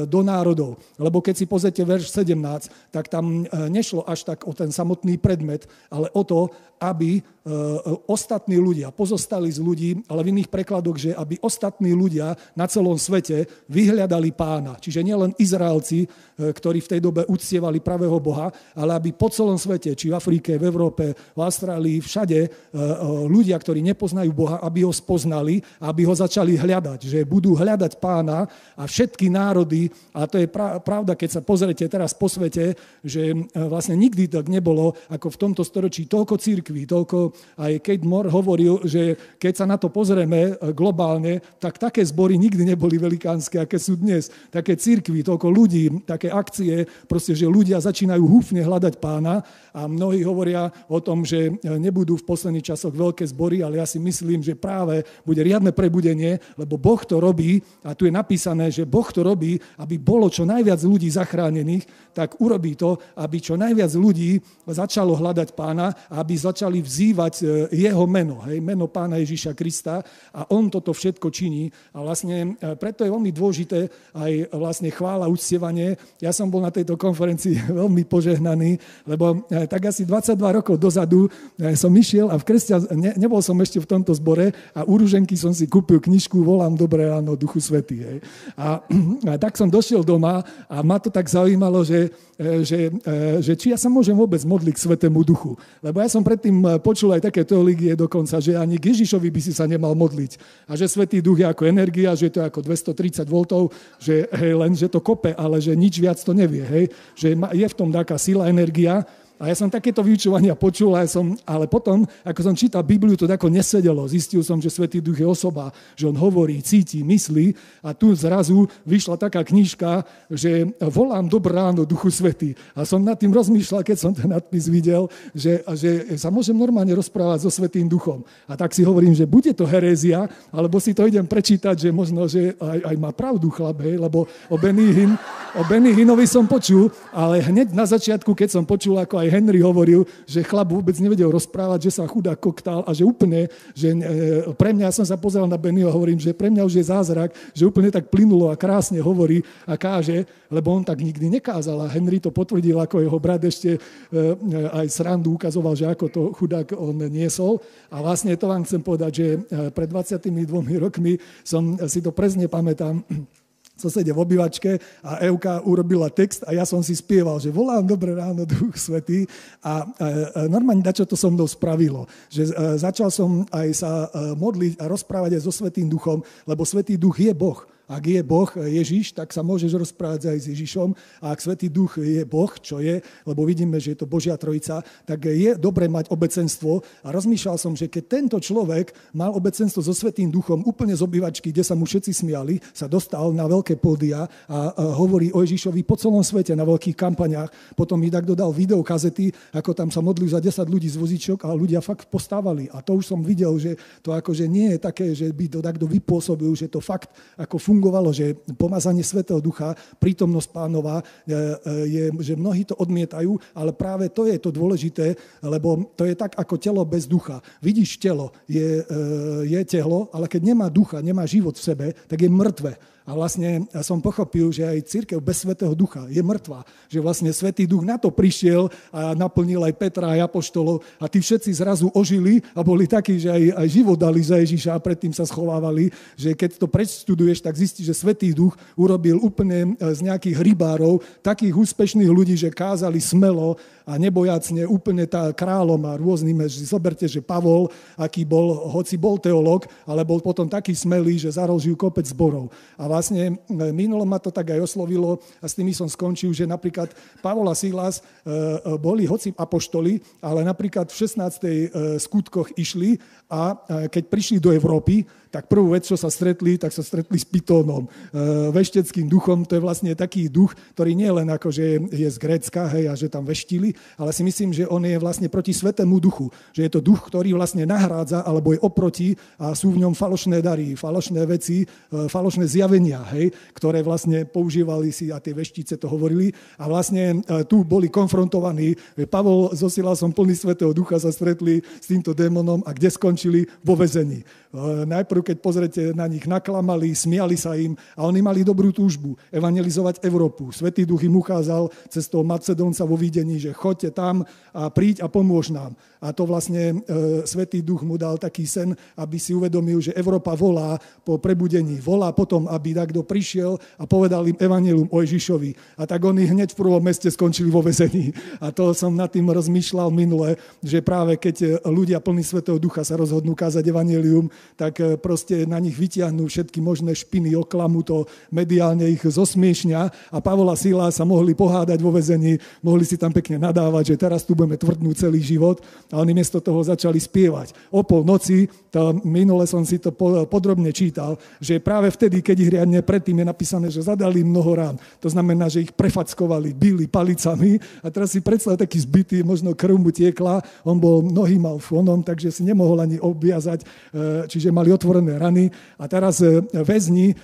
do národov. Lebo keď si pozrite verš 17, tak tam nešlo až tak o ten samotný predmet, ale o to, aby ostatní ľudia, pozostali z ľudí, ale v iných prekladoch, že aby ostatní ľudia na celom svete vyhľadali pána. Čiže nielen Izraelci, e, ktorí v tej dobe uctievali pravého Boha, ale aby po celom svete, či v Afrike, v Európe, v Austrálii, všade e, e, ľudia, ktorí nepoznajú Boha, aby ho spoznali aby ho začali hľadať. Že budú hľadať pána a všetky národy, a to je pravda, keď sa pozrete teraz po svete, že vlastne nikdy tak nebolo, ako v tomto storočí, toľko církví, toľko, aj Kate Moore hovoril, že keď sa na to pozrieme globálne, tak také zbory nikdy neboli velikánske, aké sú dnes. Také církvy, toľko ľudí, také akcie, proste, že ľudia začínajú húfne hľadať pána a mnohí hovoria o tom, že nebudú v posledných časoch veľké zbory, ale ja si myslím, že práve bude riadne prebudenie, lebo Boh to robí a tu je napísané, že Boh to robí, aby bolo čo najviac ľudí zachránených, tak urobí to, aby čo najviac ľudí začalo hľadať pána a aby začali vzývať e, jeho meno, hej, meno pána Ježíša Krista a on toto všetko činí. A vlastne e, preto je veľmi dôležité aj vlastne chvála, uctievanie. Ja som bol na tejto konferencii veľmi požehnaný, lebo tak asi 22 rokov dozadu eh, som išiel a v kresťan, ne, nebol som ešte v tomto zbore a u Ruženky som si kúpil knižku Volám dobré ráno Duchu Svetý. Hej. A, a tak som došiel doma a ma to tak zaujímalo, že, eh, že, že či ja sa môžem vôbec modliť k Svetému Duchu. Lebo ja som predtým počul aj také teológie dokonca, že ani k Ježišovi by si sa nemal modliť. A že Svetý Duch je ako energia, že to ako 230 V že hej, len, že to kope, ale že nič viac to nevie, hej, že je v tom taká sila, energia a ja som takéto vyučovania počul, ale, som, ale potom, ako som čítal Bibliu, to tako nesedelo. Zistil som, že Svetý Duch je osoba, že on hovorí, cíti, myslí a tu zrazu vyšla taká knižka, že volám dobré ráno Duchu Svetý. A som nad tým rozmýšľal, keď som ten nadpis videl, že, že sa môžem normálne rozprávať so Svetým Duchom. A tak si hovorím, že bude to herézia, alebo si to idem prečítať, že možno, že aj, aj má pravdu chlap, hej, lebo o Benny, o Benny Hinnovi som počul, ale hneď na začiatku, keď som počul, ako aj aj Henry hovoril, že chlap vôbec nevedel rozprávať, že sa chudá koktál a že úplne, že e, pre mňa, ja som sa pozeral na Benny a hovorím, že pre mňa už je zázrak, že úplne tak plynulo a krásne hovorí a káže, lebo on tak nikdy nekázal a Henry to potvrdil, ako jeho brat ešte e, aj srandu ukazoval, že ako to chudák on niesol. A vlastne to vám chcem povedať, že e, pred 22 rokmi som si to presne pamätám, susede v obývačke a Euka urobila text a ja som si spieval, že volám dobré ráno, Duch Svetý a e, normálne čo to so mnou spravilo. Že e, začal som aj sa e, modliť a rozprávať aj so Svetým Duchom, lebo Svetý Duch je Boh. Ak je Boh Ježiš, tak sa môžeš rozprávať aj s Ježišom. A ak Svetý Duch je Boh, čo je, lebo vidíme, že je to Božia Trojica, tak je dobre mať obecenstvo. A rozmýšľal som, že keď tento človek mal obecenstvo so Svetým Duchom úplne z obývačky, kde sa mu všetci smiali, sa dostal na veľké pódia a hovorí o Ježišovi po celom svete na veľkých kampaniách. Potom mi tak dodal videokazety, ako tam sa modlili za 10 ľudí z vozičok a ľudia fakt postávali. A to už som videl, že to akože nie je také, že by to takto vypôsobil, že to fakt ako fungovalo, že pomazanie Svetého Ducha, prítomnosť pánova, e, e, je, že mnohí to odmietajú, ale práve to je to dôležité, lebo to je tak ako telo bez ducha. Vidíš, telo je, e, je telo, ale keď nemá ducha, nemá život v sebe, tak je mŕtve. A vlastne som pochopil, že aj církev bez Svetého Ducha je mŕtva. Že vlastne Svetý Duch na to prišiel a naplnil aj Petra aj Apoštolov a tí všetci zrazu ožili a boli takí, že aj, aj život dali za Ježiša a predtým sa schovávali, že keď to prečtuduješ, tak zistíš, že Svetý Duch urobil úplne e, z nejakých rybárov takých úspešných ľudí, že kázali smelo a nebojacne úplne tá kráľom a rôznym, že zoberte, že Pavol, aký bol, hoci bol teológ, ale bol potom taký smelý, že zarožil kopec zborov. A vlastne e, minulo ma to tak aj oslovilo a s tými som skončil, že napríklad Pavol a Silas e, e, boli hoci apoštoli, ale napríklad v 16. skutkoch išli a keď prišli do Európy, tak prvú vec, čo sa stretli, tak sa stretli s Pitónom, e, vešteckým duchom. To je vlastne taký duch, ktorý nie len ako, že je z Grécka, hej, a že tam veštili, ale si myslím, že on je vlastne proti svetému duchu. Že je to duch, ktorý vlastne nahrádza alebo je oproti a sú v ňom falošné dary, falošné veci, e, falošné zjavenia, hej, ktoré vlastne používali si a tie veštice to hovorili. A vlastne e, tu boli konfrontovaní. Pavol so Silasom plný svetého ducha sa stretli s týmto démonom a kde skončili? Vo vezení. Najprv keď pozrete na nich, naklamali, smiali sa im a oni mali dobrú túžbu evangelizovať Európu. Svetý duch im uchádzal cez toho Macedónca vo videní, že choďte tam a príď a pomôž nám. A to vlastne e, Svetý duch mu dal taký sen, aby si uvedomil, že Európa volá po prebudení. Volá potom, aby takto prišiel a povedal im evanelium o Ježišovi. A tak oni hneď v prvom meste skončili vo vezení. A to som nad tým rozmýšľal minule, že práve keď ľudia plní Svetého ducha sa rozhodnú kázať evanelium, tak e, proste na nich vytiahnú všetky možné špiny, oklamu to, mediálne ich zosmiešňa a Pavola Sila sa mohli pohádať vo vezení, mohli si tam pekne nadávať, že teraz tu budeme tvrdnúť celý život a oni miesto toho začali spievať. O pol noci, to minule som si to podrobne čítal, že práve vtedy, keď ich riadne predtým je napísané, že zadali mnoho rán. To znamená, že ich prefackovali, byli palicami a teraz si predstav taký zbytý, možno krv mu tiekla, on bol nohy mal fonom, takže si nemohol ani obviazať, e, čiže mali otvorené rany a teraz e, väzni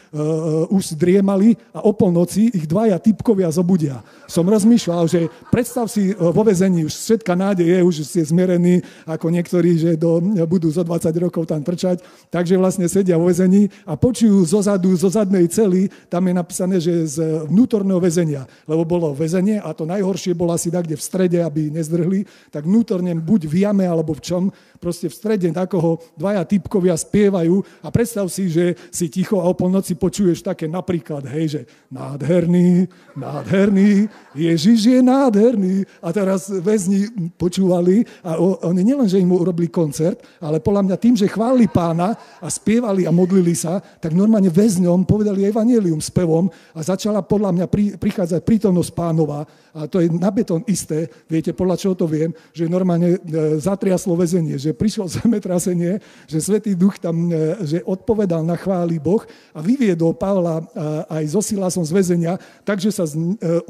už driemali a o polnoci ich dvaja typkovia zobudia. Som rozmýšľal, že predstav si vo väzení, už všetka nádej je, už ste zranení, ako niektorí, že do, budú zo 20 rokov tam trčať. Takže vlastne sedia vo väzení a počujú zo zadu, zo zadnej cely, tam je napísané, že z vnútorného väzenia, lebo bolo väzenie a to najhoršie bolo asi tak, kde v strede, aby nezdrhli, tak vnútorne buď v jame alebo v čom, proste v strede takoho dvaja typkovia spievajú a predstav si, že si ticho a o polnoci počuješ také napríklad, hej, že nádherný, nádherný, Ježiš je nádherný. A teraz väzni počúvali a oni nielen, že im urobili koncert, ale podľa mňa tým, že chválili pána a spievali a modlili sa, tak normálne väzňom povedali evanelium spevom a začala podľa mňa pri, prichádzať prítomnosť pánova. A to je na betón isté, viete, podľa čoho to viem, že normálne e, zatriaslo väzenie, že prišlo zemetrasenie, že Svetý Duch tam, e, že odpovedal na chváli Boh a vyviedol Pavla e, aj so Silasom z väzenia, takže sa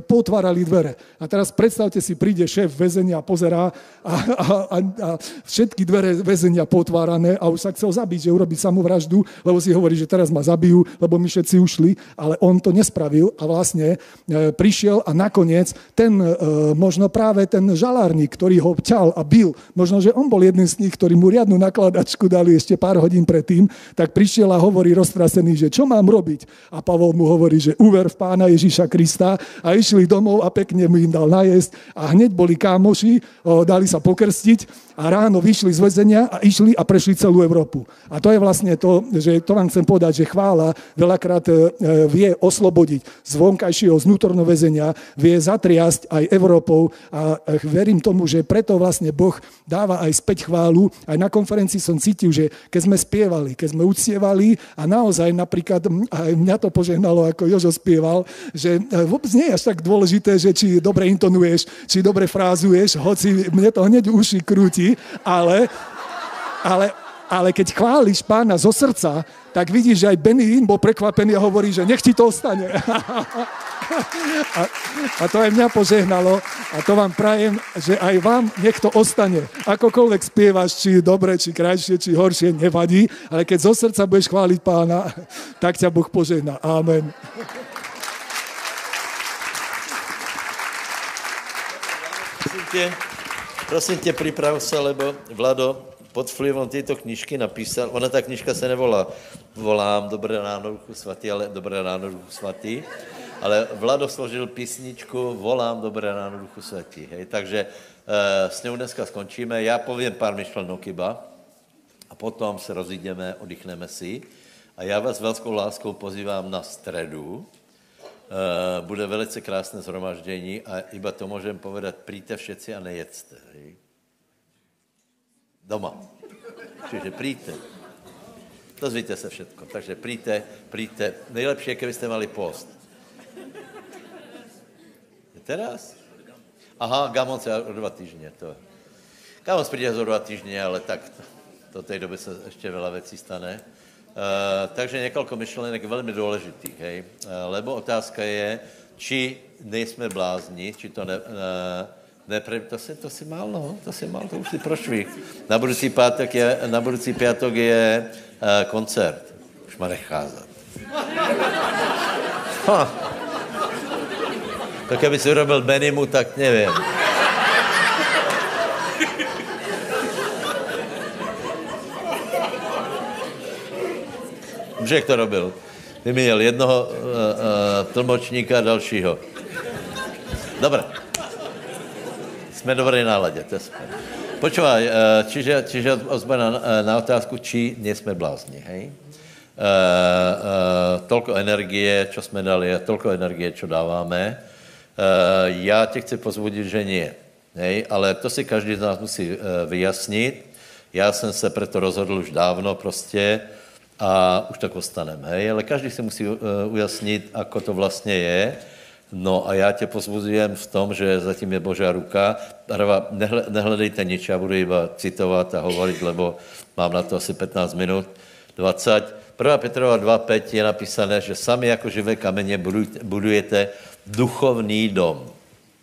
potvárali dvere. A teraz predstavte si, príde šéf väzenia a pozerá a, a, a, a všetky dvere väzenia potvárané a už sa chcel zabiť, že urobiť samovraždu, lebo si hovorí, že teraz ma zabijú, lebo my všetci ušli, ale on to nespravil a vlastne e, prišiel a nakoniec ten, e, možno práve ten žalárnik, ktorý ho ťal a bil, možno, že on bol jeden z nich, ktorý mu riadnu nakladačku dali ešte pár hodín predtým, tak prišiel a hovorí roztrasený, že čo mám robiť? A Pavol mu hovorí, že uver v pána Ježíša Krista a išli domov a pekne mu im dal najesť a hneď boli kámoši, dali sa pokrstiť a ráno vyšli z väzenia a išli a prešli celú Európu. A to je vlastne to, že to vám chcem povedať, že chvála veľakrát e, vie oslobodiť z vonkajšieho, z vnútorného väzenia, vie zatriasť aj Európou a e, verím tomu, že preto vlastne Boh dáva aj späť chválu. Aj na konferencii som cítil, že keď sme spievali, keď sme uctievali a naozaj napríklad aj mňa to požehnalo, ako Jožo spieval, že e, vôbec nie je až tak dôležité, že či dobre intonuješ, či dobre frázuješ, hoci mne to hneď uši krúti, ale, ale, ale keď chváliš pána zo srdca, tak vidíš, že aj Benny Hinn bol prekvapený a hovorí, že nech ti to ostane. A, a to aj mňa požehnalo a to vám prajem, že aj vám nech to ostane. Akokoľvek spievaš, či dobre, či krajšie, či horšie, nevadí, ale keď zo srdca budeš chváliť pána, tak ťa Boh požehná. Amen. Prosím Prosím tě, připrav se, lebo Vlado pod vlivem této knižky napísal, ona ta knižka se nevolá volám dobré ráno, duchu svatý, ale dobré ráno, duchu svatý. Ale Vlado složil písničku Volám dobré ráno, duchu svatý. Hej? Takže e, s ňou dneska skončíme. Já povím pár myšlenok iba a potom se rozjídeme, oddychneme si. A já vás velkou láskou pozývám na středu. E, bude velice krásné zhromaždění a iba to můžem povedat, přijďte všetci a nejedzte. Hej? Doma. Čiže přijďte. Dozvíte se všetko. Takže přijďte, přijďte. Nejlepší je, kdybyste mali post. Je teraz? Aha, Gamon se o dva týždně. To. Gamon přijde o dva týždně, ale tak do té doby se ještě veľa věcí stane. Uh, takže několik myšlenek velmi důležitých, hej. Uh, lebo otázka je, či nejsme blázni, či to ne, uh, nepre, to si, to si mal, no, to si mal, to už si prošví. Na budoucí pátek je, na budoucí pátek je uh, koncert. Už má necházet. Ha. Tak aby si urobil Benimu, tak nevím. Břeh to robil. Vyměnil jednoho uh, uh, tlmočníka a dalšího. Dobré. Jsme dobré náladě, to je super. Počúvaj, uh, čiže, čiže ozba na, na otázku, či nejsme blázni, hej? Uh, uh, tolko energie, čo jsme dali, a tolko energie, čo dáváme. Uh, já tě chci pozvodit, že nie. Hej? Ale to si každý z nás musí uh, vyjasnit. Já jsem se proto rozhodl už dávno prostě, a už tak ostaneme. Hej? Ale každý si musí uh, ujasnit, ako to vlastně je. No a já tě pozbuzujem v tom, že zatím je Božá ruka. Nehle, nehledejte nič, já budu iba citovat a hovorit, lebo mám na to asi 15 minut, 20. 1. Petrova 2.5 je napísané, že sami jako živé kameně budujete, duchovní dom.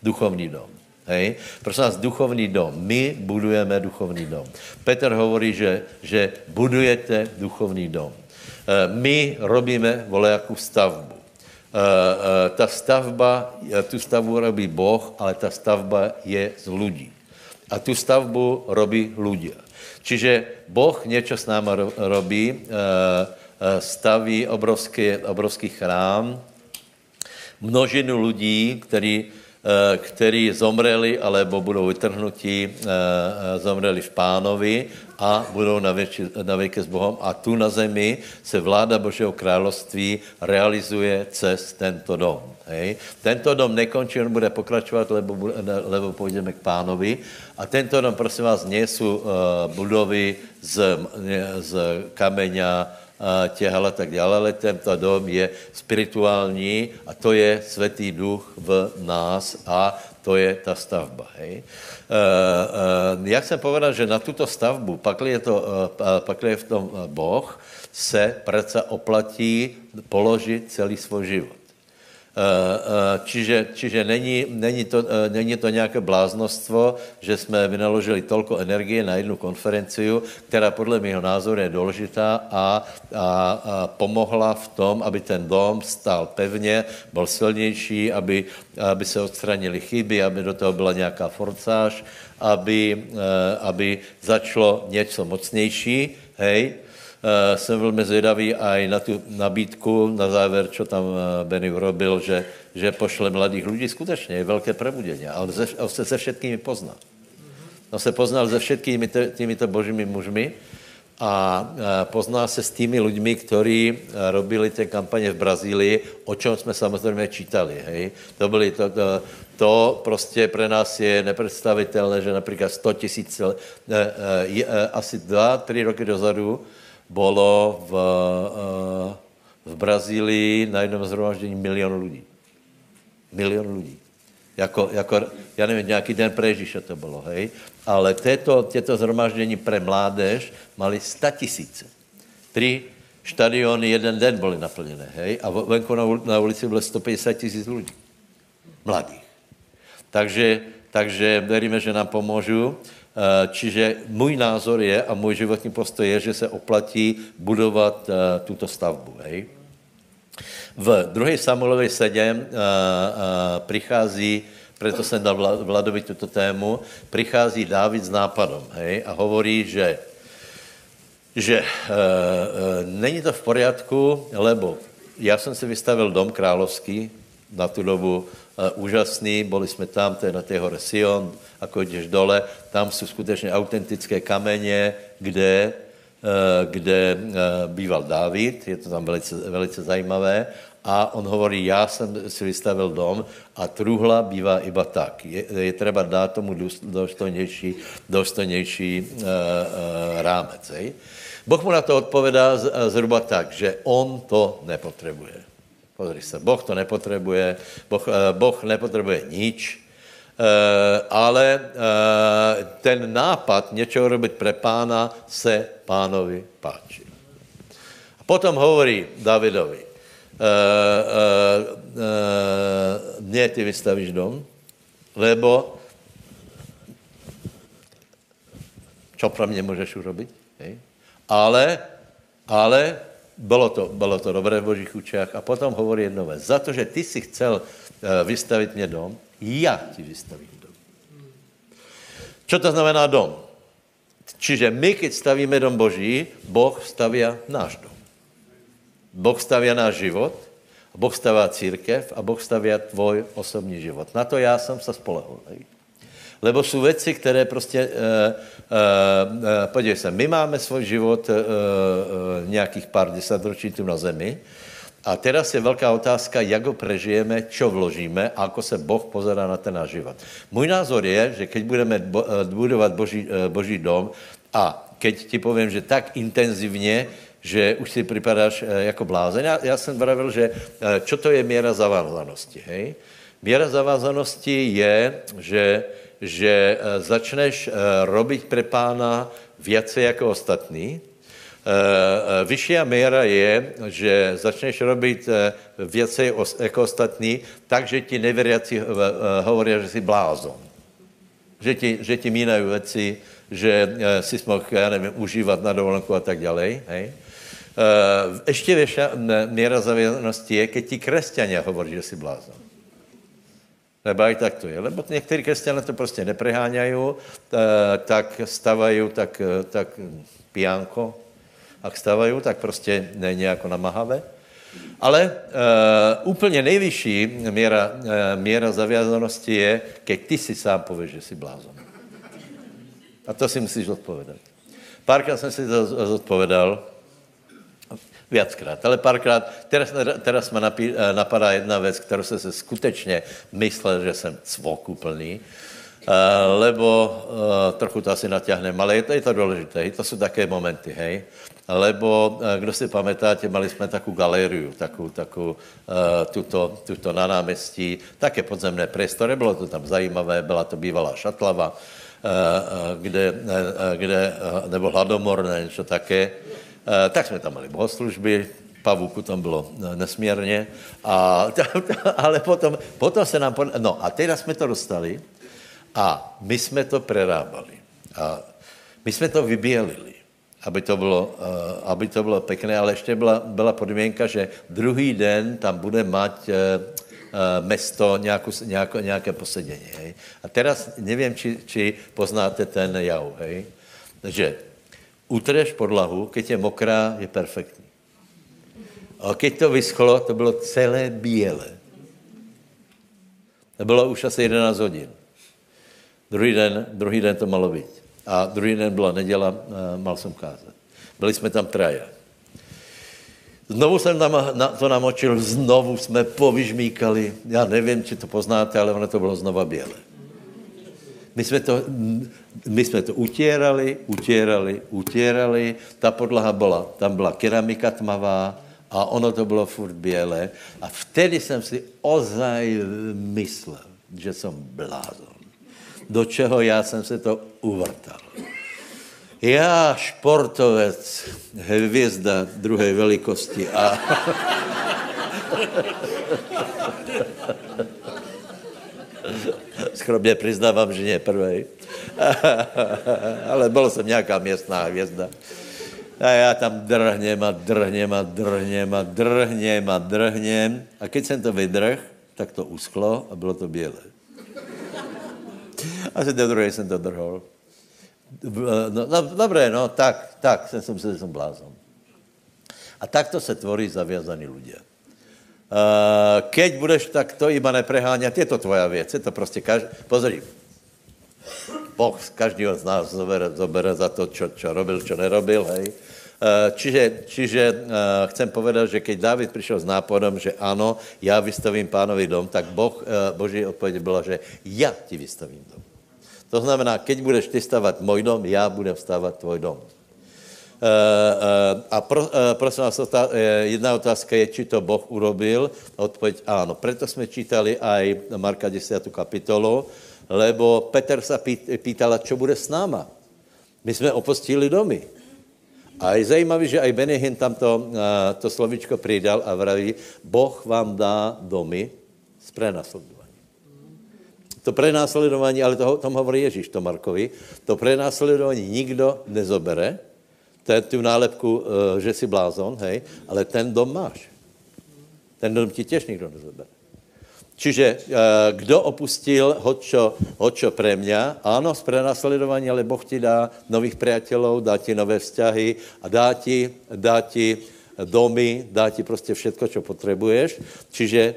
Duchovní dom. Hej? Prosím nás, duchovní dom. My budujeme duchovní dom. Petr hovorí, že, že budujete duchovní dom. E, my robíme volejakou stavbu. E, e, ta stavba, tu stavbu robí Boh, ale ta stavba je z lidí. A tu stavbu robí ľudia. Čiže Boh něco s náma robí, staví obrovský, obrovský chrám, množinu lidí, který Eh, který zomreli, alebo budou vytrhnutí, eh, eh, zomreli v pánovi a budou na, věči, na věky s Bohem. A tu na zemi se vláda Božího království realizuje cez tento dom. Hej. Tento dom nekončí, on bude pokračovat, lebo, lebo půjdeme k pánovi. A tento dom, prosím vás, nejsou budovy z, z kameňa, těhal a tak dále, ale tento dom je spirituální a to je svatý duch v nás a to je ta stavba. Hej. Uh, uh, jak jsem povedal, že na tuto stavbu, pak je, to, uh, pak je v tom Boh, se prece oplatí položit celý svůj život. Eh, eh, čiže, čiže není, není, to, eh, není to nějaké bláznostvo, že jsme vynaložili tolko energie na jednu konferenciu, která podle mého názoru je důležitá a, a, a pomohla v tom, aby ten dom stál pevně, byl silnější, aby, aby se odstranili chyby, aby do toho byla nějaká forcáž, aby, aby začalo něco mocnější, hej, jsem velmi zvědavý i na tu nabídku, na závěr, co tam uh, Benny urobil, že, že pošle mladých lidí, skutečně je velké prebudění. A on, ze, on se se všetkými pozná. On se poznal se všetkými těmito božími mužmi a uh, pozná se s tými lidmi, kteří robili ty kampaně v Brazílii, o čem jsme samozřejmě čítali. Hej? To byly to, to, to prostě pro nás je nepředstavitelné, že například 100 tisíc, asi dva, tři roky dozadu, bolo v, eh, v Brazílii na jednom zhromaždění milion lidí. Milion lidí. Jako, jako, já nevím, nějaký den pre Ježíše to bylo, hej? Ale této, této zhromaždění pre mládež mali 100 tisíce. Tři štadiony jeden den byly naplněné, hej? A venku na, na ulici bylo 150 tisíc lidí. Mladých. Takže, takže veríme, že nám pomůžu. Eh, čiže můj názor je a můj životní postoj je, že se oplatí budovat eh, tuto stavbu. Hej? V 2. Samuelovi 7 uh, uh, přichází, proto jsem dal Vladovi tuto tému, přichází Dávid s nápadem hej, a hovorí, že že e, e, není to v poriadku, lebo já jsem si vystavil dom královský, na tu dobu úžasný, byli jsme tam, to je na té hore Sion, ako jdeš dole, tam jsou skutečně autentické kameně, kde, e, kde e, býval Dávid, je to tam velice, velice zajímavé, a on hovorí, já jsem si vystavil dom a truhla bývá iba tak. Je, je třeba dát tomu důstojnější, důstojnější uh, uh, rámec. Hej? Boh mu na to odpovedá zhruba tak, že on to nepotřebuje. Pozri se, Boh to nepotřebuje, Boh, uh, boh nepotřebuje nič, Uh, ale uh, ten nápad něčeho robit pre pána se pánovi páči. A potom hovorí Davidovi, mně ty vystavíš dom, lebo čo pro mě můžeš urobit? Ale, ale bylo to, bylo to dobré v božích učách. A potom hovorí jedno vec. Za to, že ty si chcel uh, vystavit mě dom, já ti vystavím dom. Čo to znamená dom? Čiže my, keď stavíme dom Boží, Boh stavia náš dom. Boh stavia náš život, Boh stavia církev a Boh stavia tvoj osobní život. Na to já jsem se spolehol. Lebo jsou věci, které prostě, uh, uh, podívej se, my máme svůj život uh, uh, nějakých pár desatročí tu na zemi a teraz je velká otázka, jak ho prežijeme, čo vložíme a ako se Boh pozerá na ten náš život. Můj názor je, že keď budeme budovat boží, boží dom a keď ti povím, že tak intenzivně, že už si připadáš jako blázen. Já, já jsem vravil, že čo to je míra zavázanosti, hej? Míra zavázanosti je, že, že eh, začneš robit pre pána věci jako ostatní. Vyšší míra je, že začneš robit věci jako ostatní, takže ti nevěřící hovorí, že jsi blázon. Že ti, že ti mínají věci, že si mohl, já nevím, užívat na dovolenku a tak dále. Hej? Ještě větší míra zavěrnosti je, keď ti křesťania hovorí, že jsi blázon. Nebo i tak to je. Lebo někteří křesťané to prostě nepreháňají, uh, tak stavají tak, tak pijánko. A stavají, tak prostě není jako namahavé. Ale uh, úplně nejvyšší míra, uh, míra zavězanosti je, keď ty si sám pověš, že jsi blázon. A to si musíš odpovědat. Párkrát jsem si to zodpovedal, Viackrát, ale párkrát. Teraz, teraz ma napí, eh, napadá jedna věc, kterou jsem se skutečně myslel, že jsem cvok úplný, uh, lebo uh, trochu to asi naťahnem, ale je to, je to důležité, to jsou také momenty, hej. Lebo, kdo si pamätáte, mali jsme takovou galériu, takovou, takovou tuto, tuto na námestí, také podzemné priestory, bylo to tam zajímavé, byla to bývalá šatlava, kde, kde nebo hladomorné, něco také. Eh, tak jsme tam měli bohoslužby, pavuku tam bylo eh, nesmírně, a, ale potom, potom se nám, no a teda jsme to dostali a my jsme to prerábali. A my jsme to vybělili, aby to bylo, eh, aby to bylo pěkné, ale ještě byla, byla podmínka, že druhý den tam bude mať mesto nějakou, nějako, nějaké posedění. Hej. A teraz nevím, či, či poznáte ten jav, hej. že utreš podlahu, keď je mokrá, je perfektní. A keď to vyschlo, to bylo celé bílé. To bylo už asi 11 hodin. Druhý den, druhý den to malo být. A druhý den byla neděla, mal jsem kázat. Byli jsme tam traja. Znovu jsem tam to namočil, znovu jsme povyžmíkali. Já nevím, či to poznáte, ale ono to bylo znova bělé. My jsme to, my jsme to utírali, utírali, utírali. Ta podlaha byla, tam byla keramika tmavá a ono to bylo furt bělé. A vtedy jsem si ozaj myslel, že jsem blázon. Do čeho já jsem se to uvrtal. Já, športovec, hvězda druhé velikosti a... Skromně přiznávám, že ne prvej. Ale byl jsem nějaká městná hvězda. A já tam drhněm a drhněm a drhněm a drhněm a drhněm. A keď jsem to vydrh, tak to uschlo a bylo to bělé. A se druhé jsem to drhol. No, no, dobré, no, tak, tak, jsem myslel, že jsem blázon. A takto se tvorí zaviazaní lidé. Uh, keď budeš takto iba nepreháňat, je to tvoja věc, je to prostě každý, pozri, Boh každého z nás zobere, zobere za to, čo, čo robil, čo nerobil, hej. Uh, čiže, čiže uh, chcem povedať, že keď David přišel s nápadem, že ano, já vystavím pánovi dom, tak boh, Boží odpověď byla, že já ti vystavím dom. To znamená, keď budeš ty stavat můj dom, já budem stavat tvoj dom. Uh, uh, a pro, uh, prosím vás, jedna otázka je, či to Boh urobil. Odpověď áno. Preto jsme čítali aj Marka 10. kapitolu, lebo Peter se pýtala, čo bude s náma. My jsme opustili domy. A je zajímavé, že aj Benehin tam to, to slovičko přidal a vraví, Boh vám dá domy z prenasledování. To prenásledování, ale to, tom hovorí Ježíš, to Markovi, to prenásledování nikdo nezobere, ten, tu nálepku, eh, že jsi blázon, hej, ale ten dom máš. Ten dom ti těž nikdo nezobere. Čiže eh, kdo opustil hočo, hočo pre mňa, áno, z prenasledování, ale Boh ti dá nových priateľov, dá ti nové vzťahy a dá ti, dá ti domy, dá ti prostě všetko, čo potřebuješ. Čiže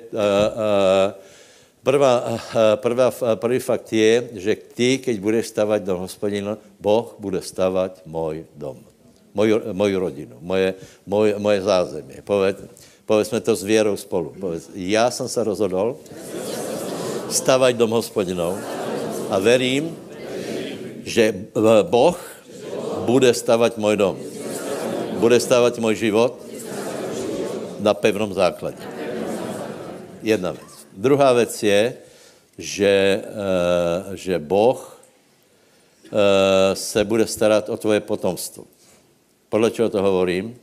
prvá, prvá, prvý fakt je, že ty, keď budeš stavať dom hospodina, Boh bude stavať můj dom, moju, moju rodinu, moje, moje, moje zázemí. Povedz, Povedzme to s věrou spolu. Povedz, já jsem se rozhodl stavať dom hospodinou a verím, že Boh bude stavat můj dom. Bude stavat můj život na pevnom základě. Jedna věc. Druhá věc je, že, uh, že Boh uh, se bude starat o tvoje potomstvo. Podle čeho to hovorím?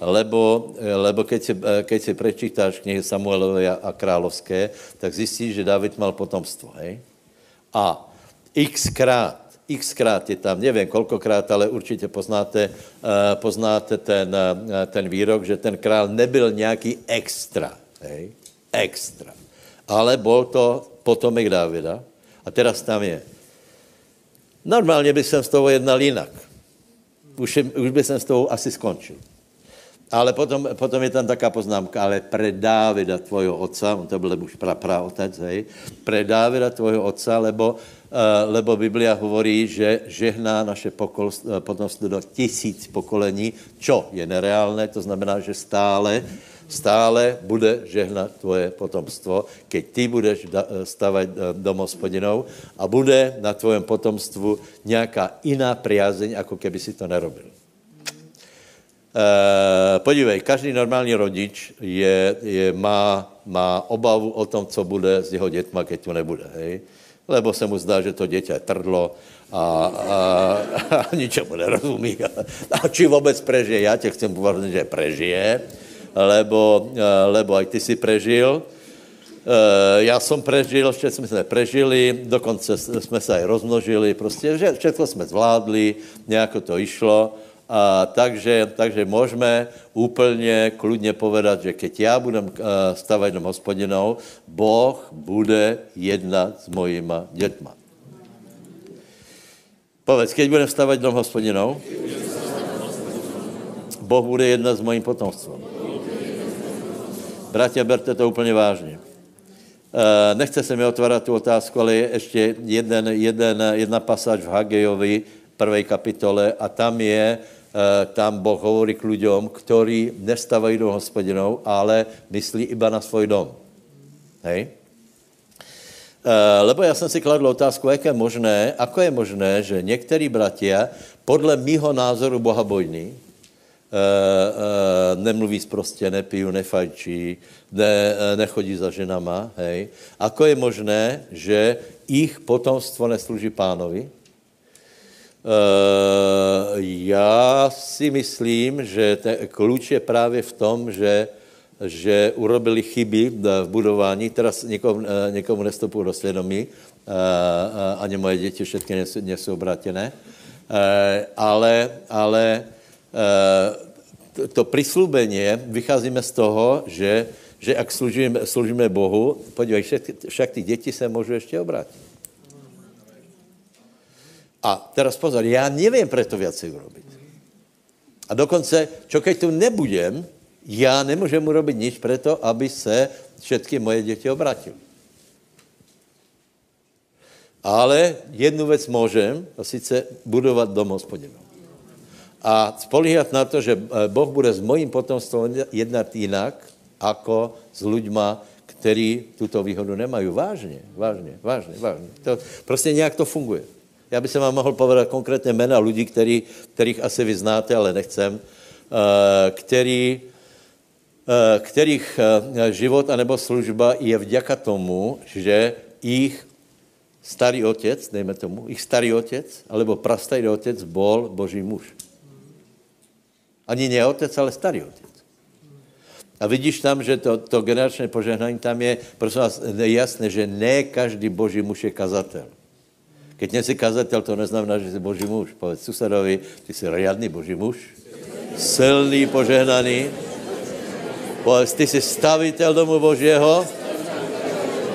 lebo, lebo keď, si, keď si prečítáš knihy Samuelové a královské, tak zjistíš, že David mal potomstvo. Hej? A xkrát, xkrát je tam, nevím kolkokrát, ale určitě poznáte, uh, poznáte ten, ten výrok, že ten král nebyl nějaký extra. Hej? Extra. Ale byl to potomek Dávida. A teraz tam je. Normálně by jsem s tou jednal jinak. Už, už by jsem s tou asi skončil. Ale potom, potom je tam taká poznámka, ale pre Dávida, tvojho otca, on to byl už pra, pra otec, hej, pre Dávida, tvojho otca, lebo, uh, lebo Biblia hovorí, že žehná naše pokol, uh, potomstvo do tisíc pokolení, čo je nereálné, to znamená, že stále, stále bude žehnat tvoje potomstvo, keď ty budeš da, stavať uh, dom hospodinou a bude na tvojom potomstvu nějaká jiná priazeň, ako keby si to nerobil. Uh, podívej, každý normální rodič je, je, má, má obavu o tom, co bude s jeho dětma, keď tu nebude. Hej? Lebo se mu zdá, že to dítě je trdlo a, a, a ničemu nerozumí. A, a či vůbec prežije? Já tě chcem považovat, že prežije, lebo, uh, lebo aj ty si prežil. Uh, já jsem prežil, ještě jsme se prežili, dokonce jsme se aj rozmnožili, prostě všechno jsme zvládli, nějak to išlo. A, takže, takže můžeme úplně kludně povedat, že keď já budem uh, stavat dom hospodinou, Boh bude jednat s mojima dětma. Povedz, keď budem stavat dom hospodinou, Boh bude jednat s mojím potomstvem. Bratia, berte to úplně vážně. Uh, nechce se mi otvárat tu otázku, ale je ještě jeden, jeden, jedna pasáž v Hagejovi, prvej kapitole, a tam je, Eh, tam Boh hovorí k ľuďom, ktorí nestávají do hospodinou, ale myslí iba na svůj dom. Hej? Eh, lebo já jsem si kladl otázku, jak je možné, ako je možné, že některý bratia podle mýho názoru bohabojní, nemluví prostě, nepiju, nefajčí, ne, nechodí za ženama, hej. Ako je možné, že ich potomstvo nesluží pánovi? Já si myslím, že ten kluč je právě v tom, že, že urobili chyby v budování, teraz někomu, eh, někomu nestopují do svědomí, ani moje děti všechny nejsou, obrátěné, ale, ale to, to přislubení, vycházíme z toho, že, že jak služíme, služíme Bohu, podívej, však, však ty děti se můžou ještě obrátit. A teraz pozor, já nevím preto viacej urobiť. A dokonce, čo keď tu nebudem, já nemůžem urobit nič preto, aby se všetky moje děti obratili. Ale jednu věc můžem, a sice budovat dom hospodinu. A spolíhat na to, že eh, Boh bude s mojím potomstvom jednat jinak, ako s ľuďma, který tuto výhodu nemají. Vážně, vážně, vážně, vážně. To, prostě nějak to funguje. Já bych se vám mohl povedat konkrétně jména lidí, který, kterých asi vy znáte, ale nechcem, který, eh, kterých eh, život anebo služba je vďaka tomu, že jich starý otec, dejme tomu, jich starý otec, alebo prastarý otec bol Boží muž. Ani ne otec, ale starý otec. A vidíš tam, že to, to generačné požehnání tam je, prosím vás, jasné, že ne každý boží muž je kazatel. Keď nejsi kazatel, to neznamená, že jsi boží muž. Povedz susedovi, ty jsi riadný boží muž, silný, požehnaný. Povedz, ty jsi stavitel domu Božího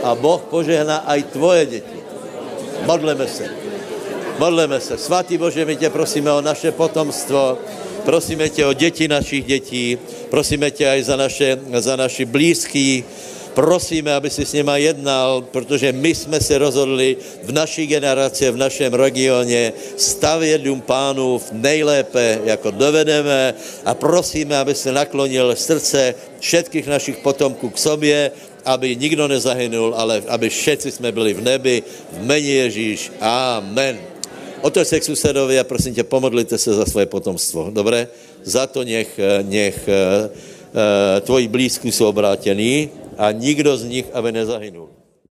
a Boh požehná aj tvoje děti. Modleme se. Modleme se. Svatý Bože, my tě prosíme o naše potomstvo, prosíme tě o děti našich dětí, prosíme tě aj za naše, za naši blízký, prosíme, aby si s nima jednal, protože my jsme se rozhodli v naší generaci, v našem regioně stavět dům pánův nejlépe, jako dovedeme a prosíme, aby se naklonil srdce všetkých našich potomků k sobě, aby nikdo nezahynul, ale aby všetci jsme byli v nebi, v meni Ježíš. Amen. Otoč se k susedovi a prosím tě, pomodlite se za svoje potomstvo. Dobré? Za to nech, nech uh, tvoji blízký jsou obrátění a nikdo z nich, aby nezahynul.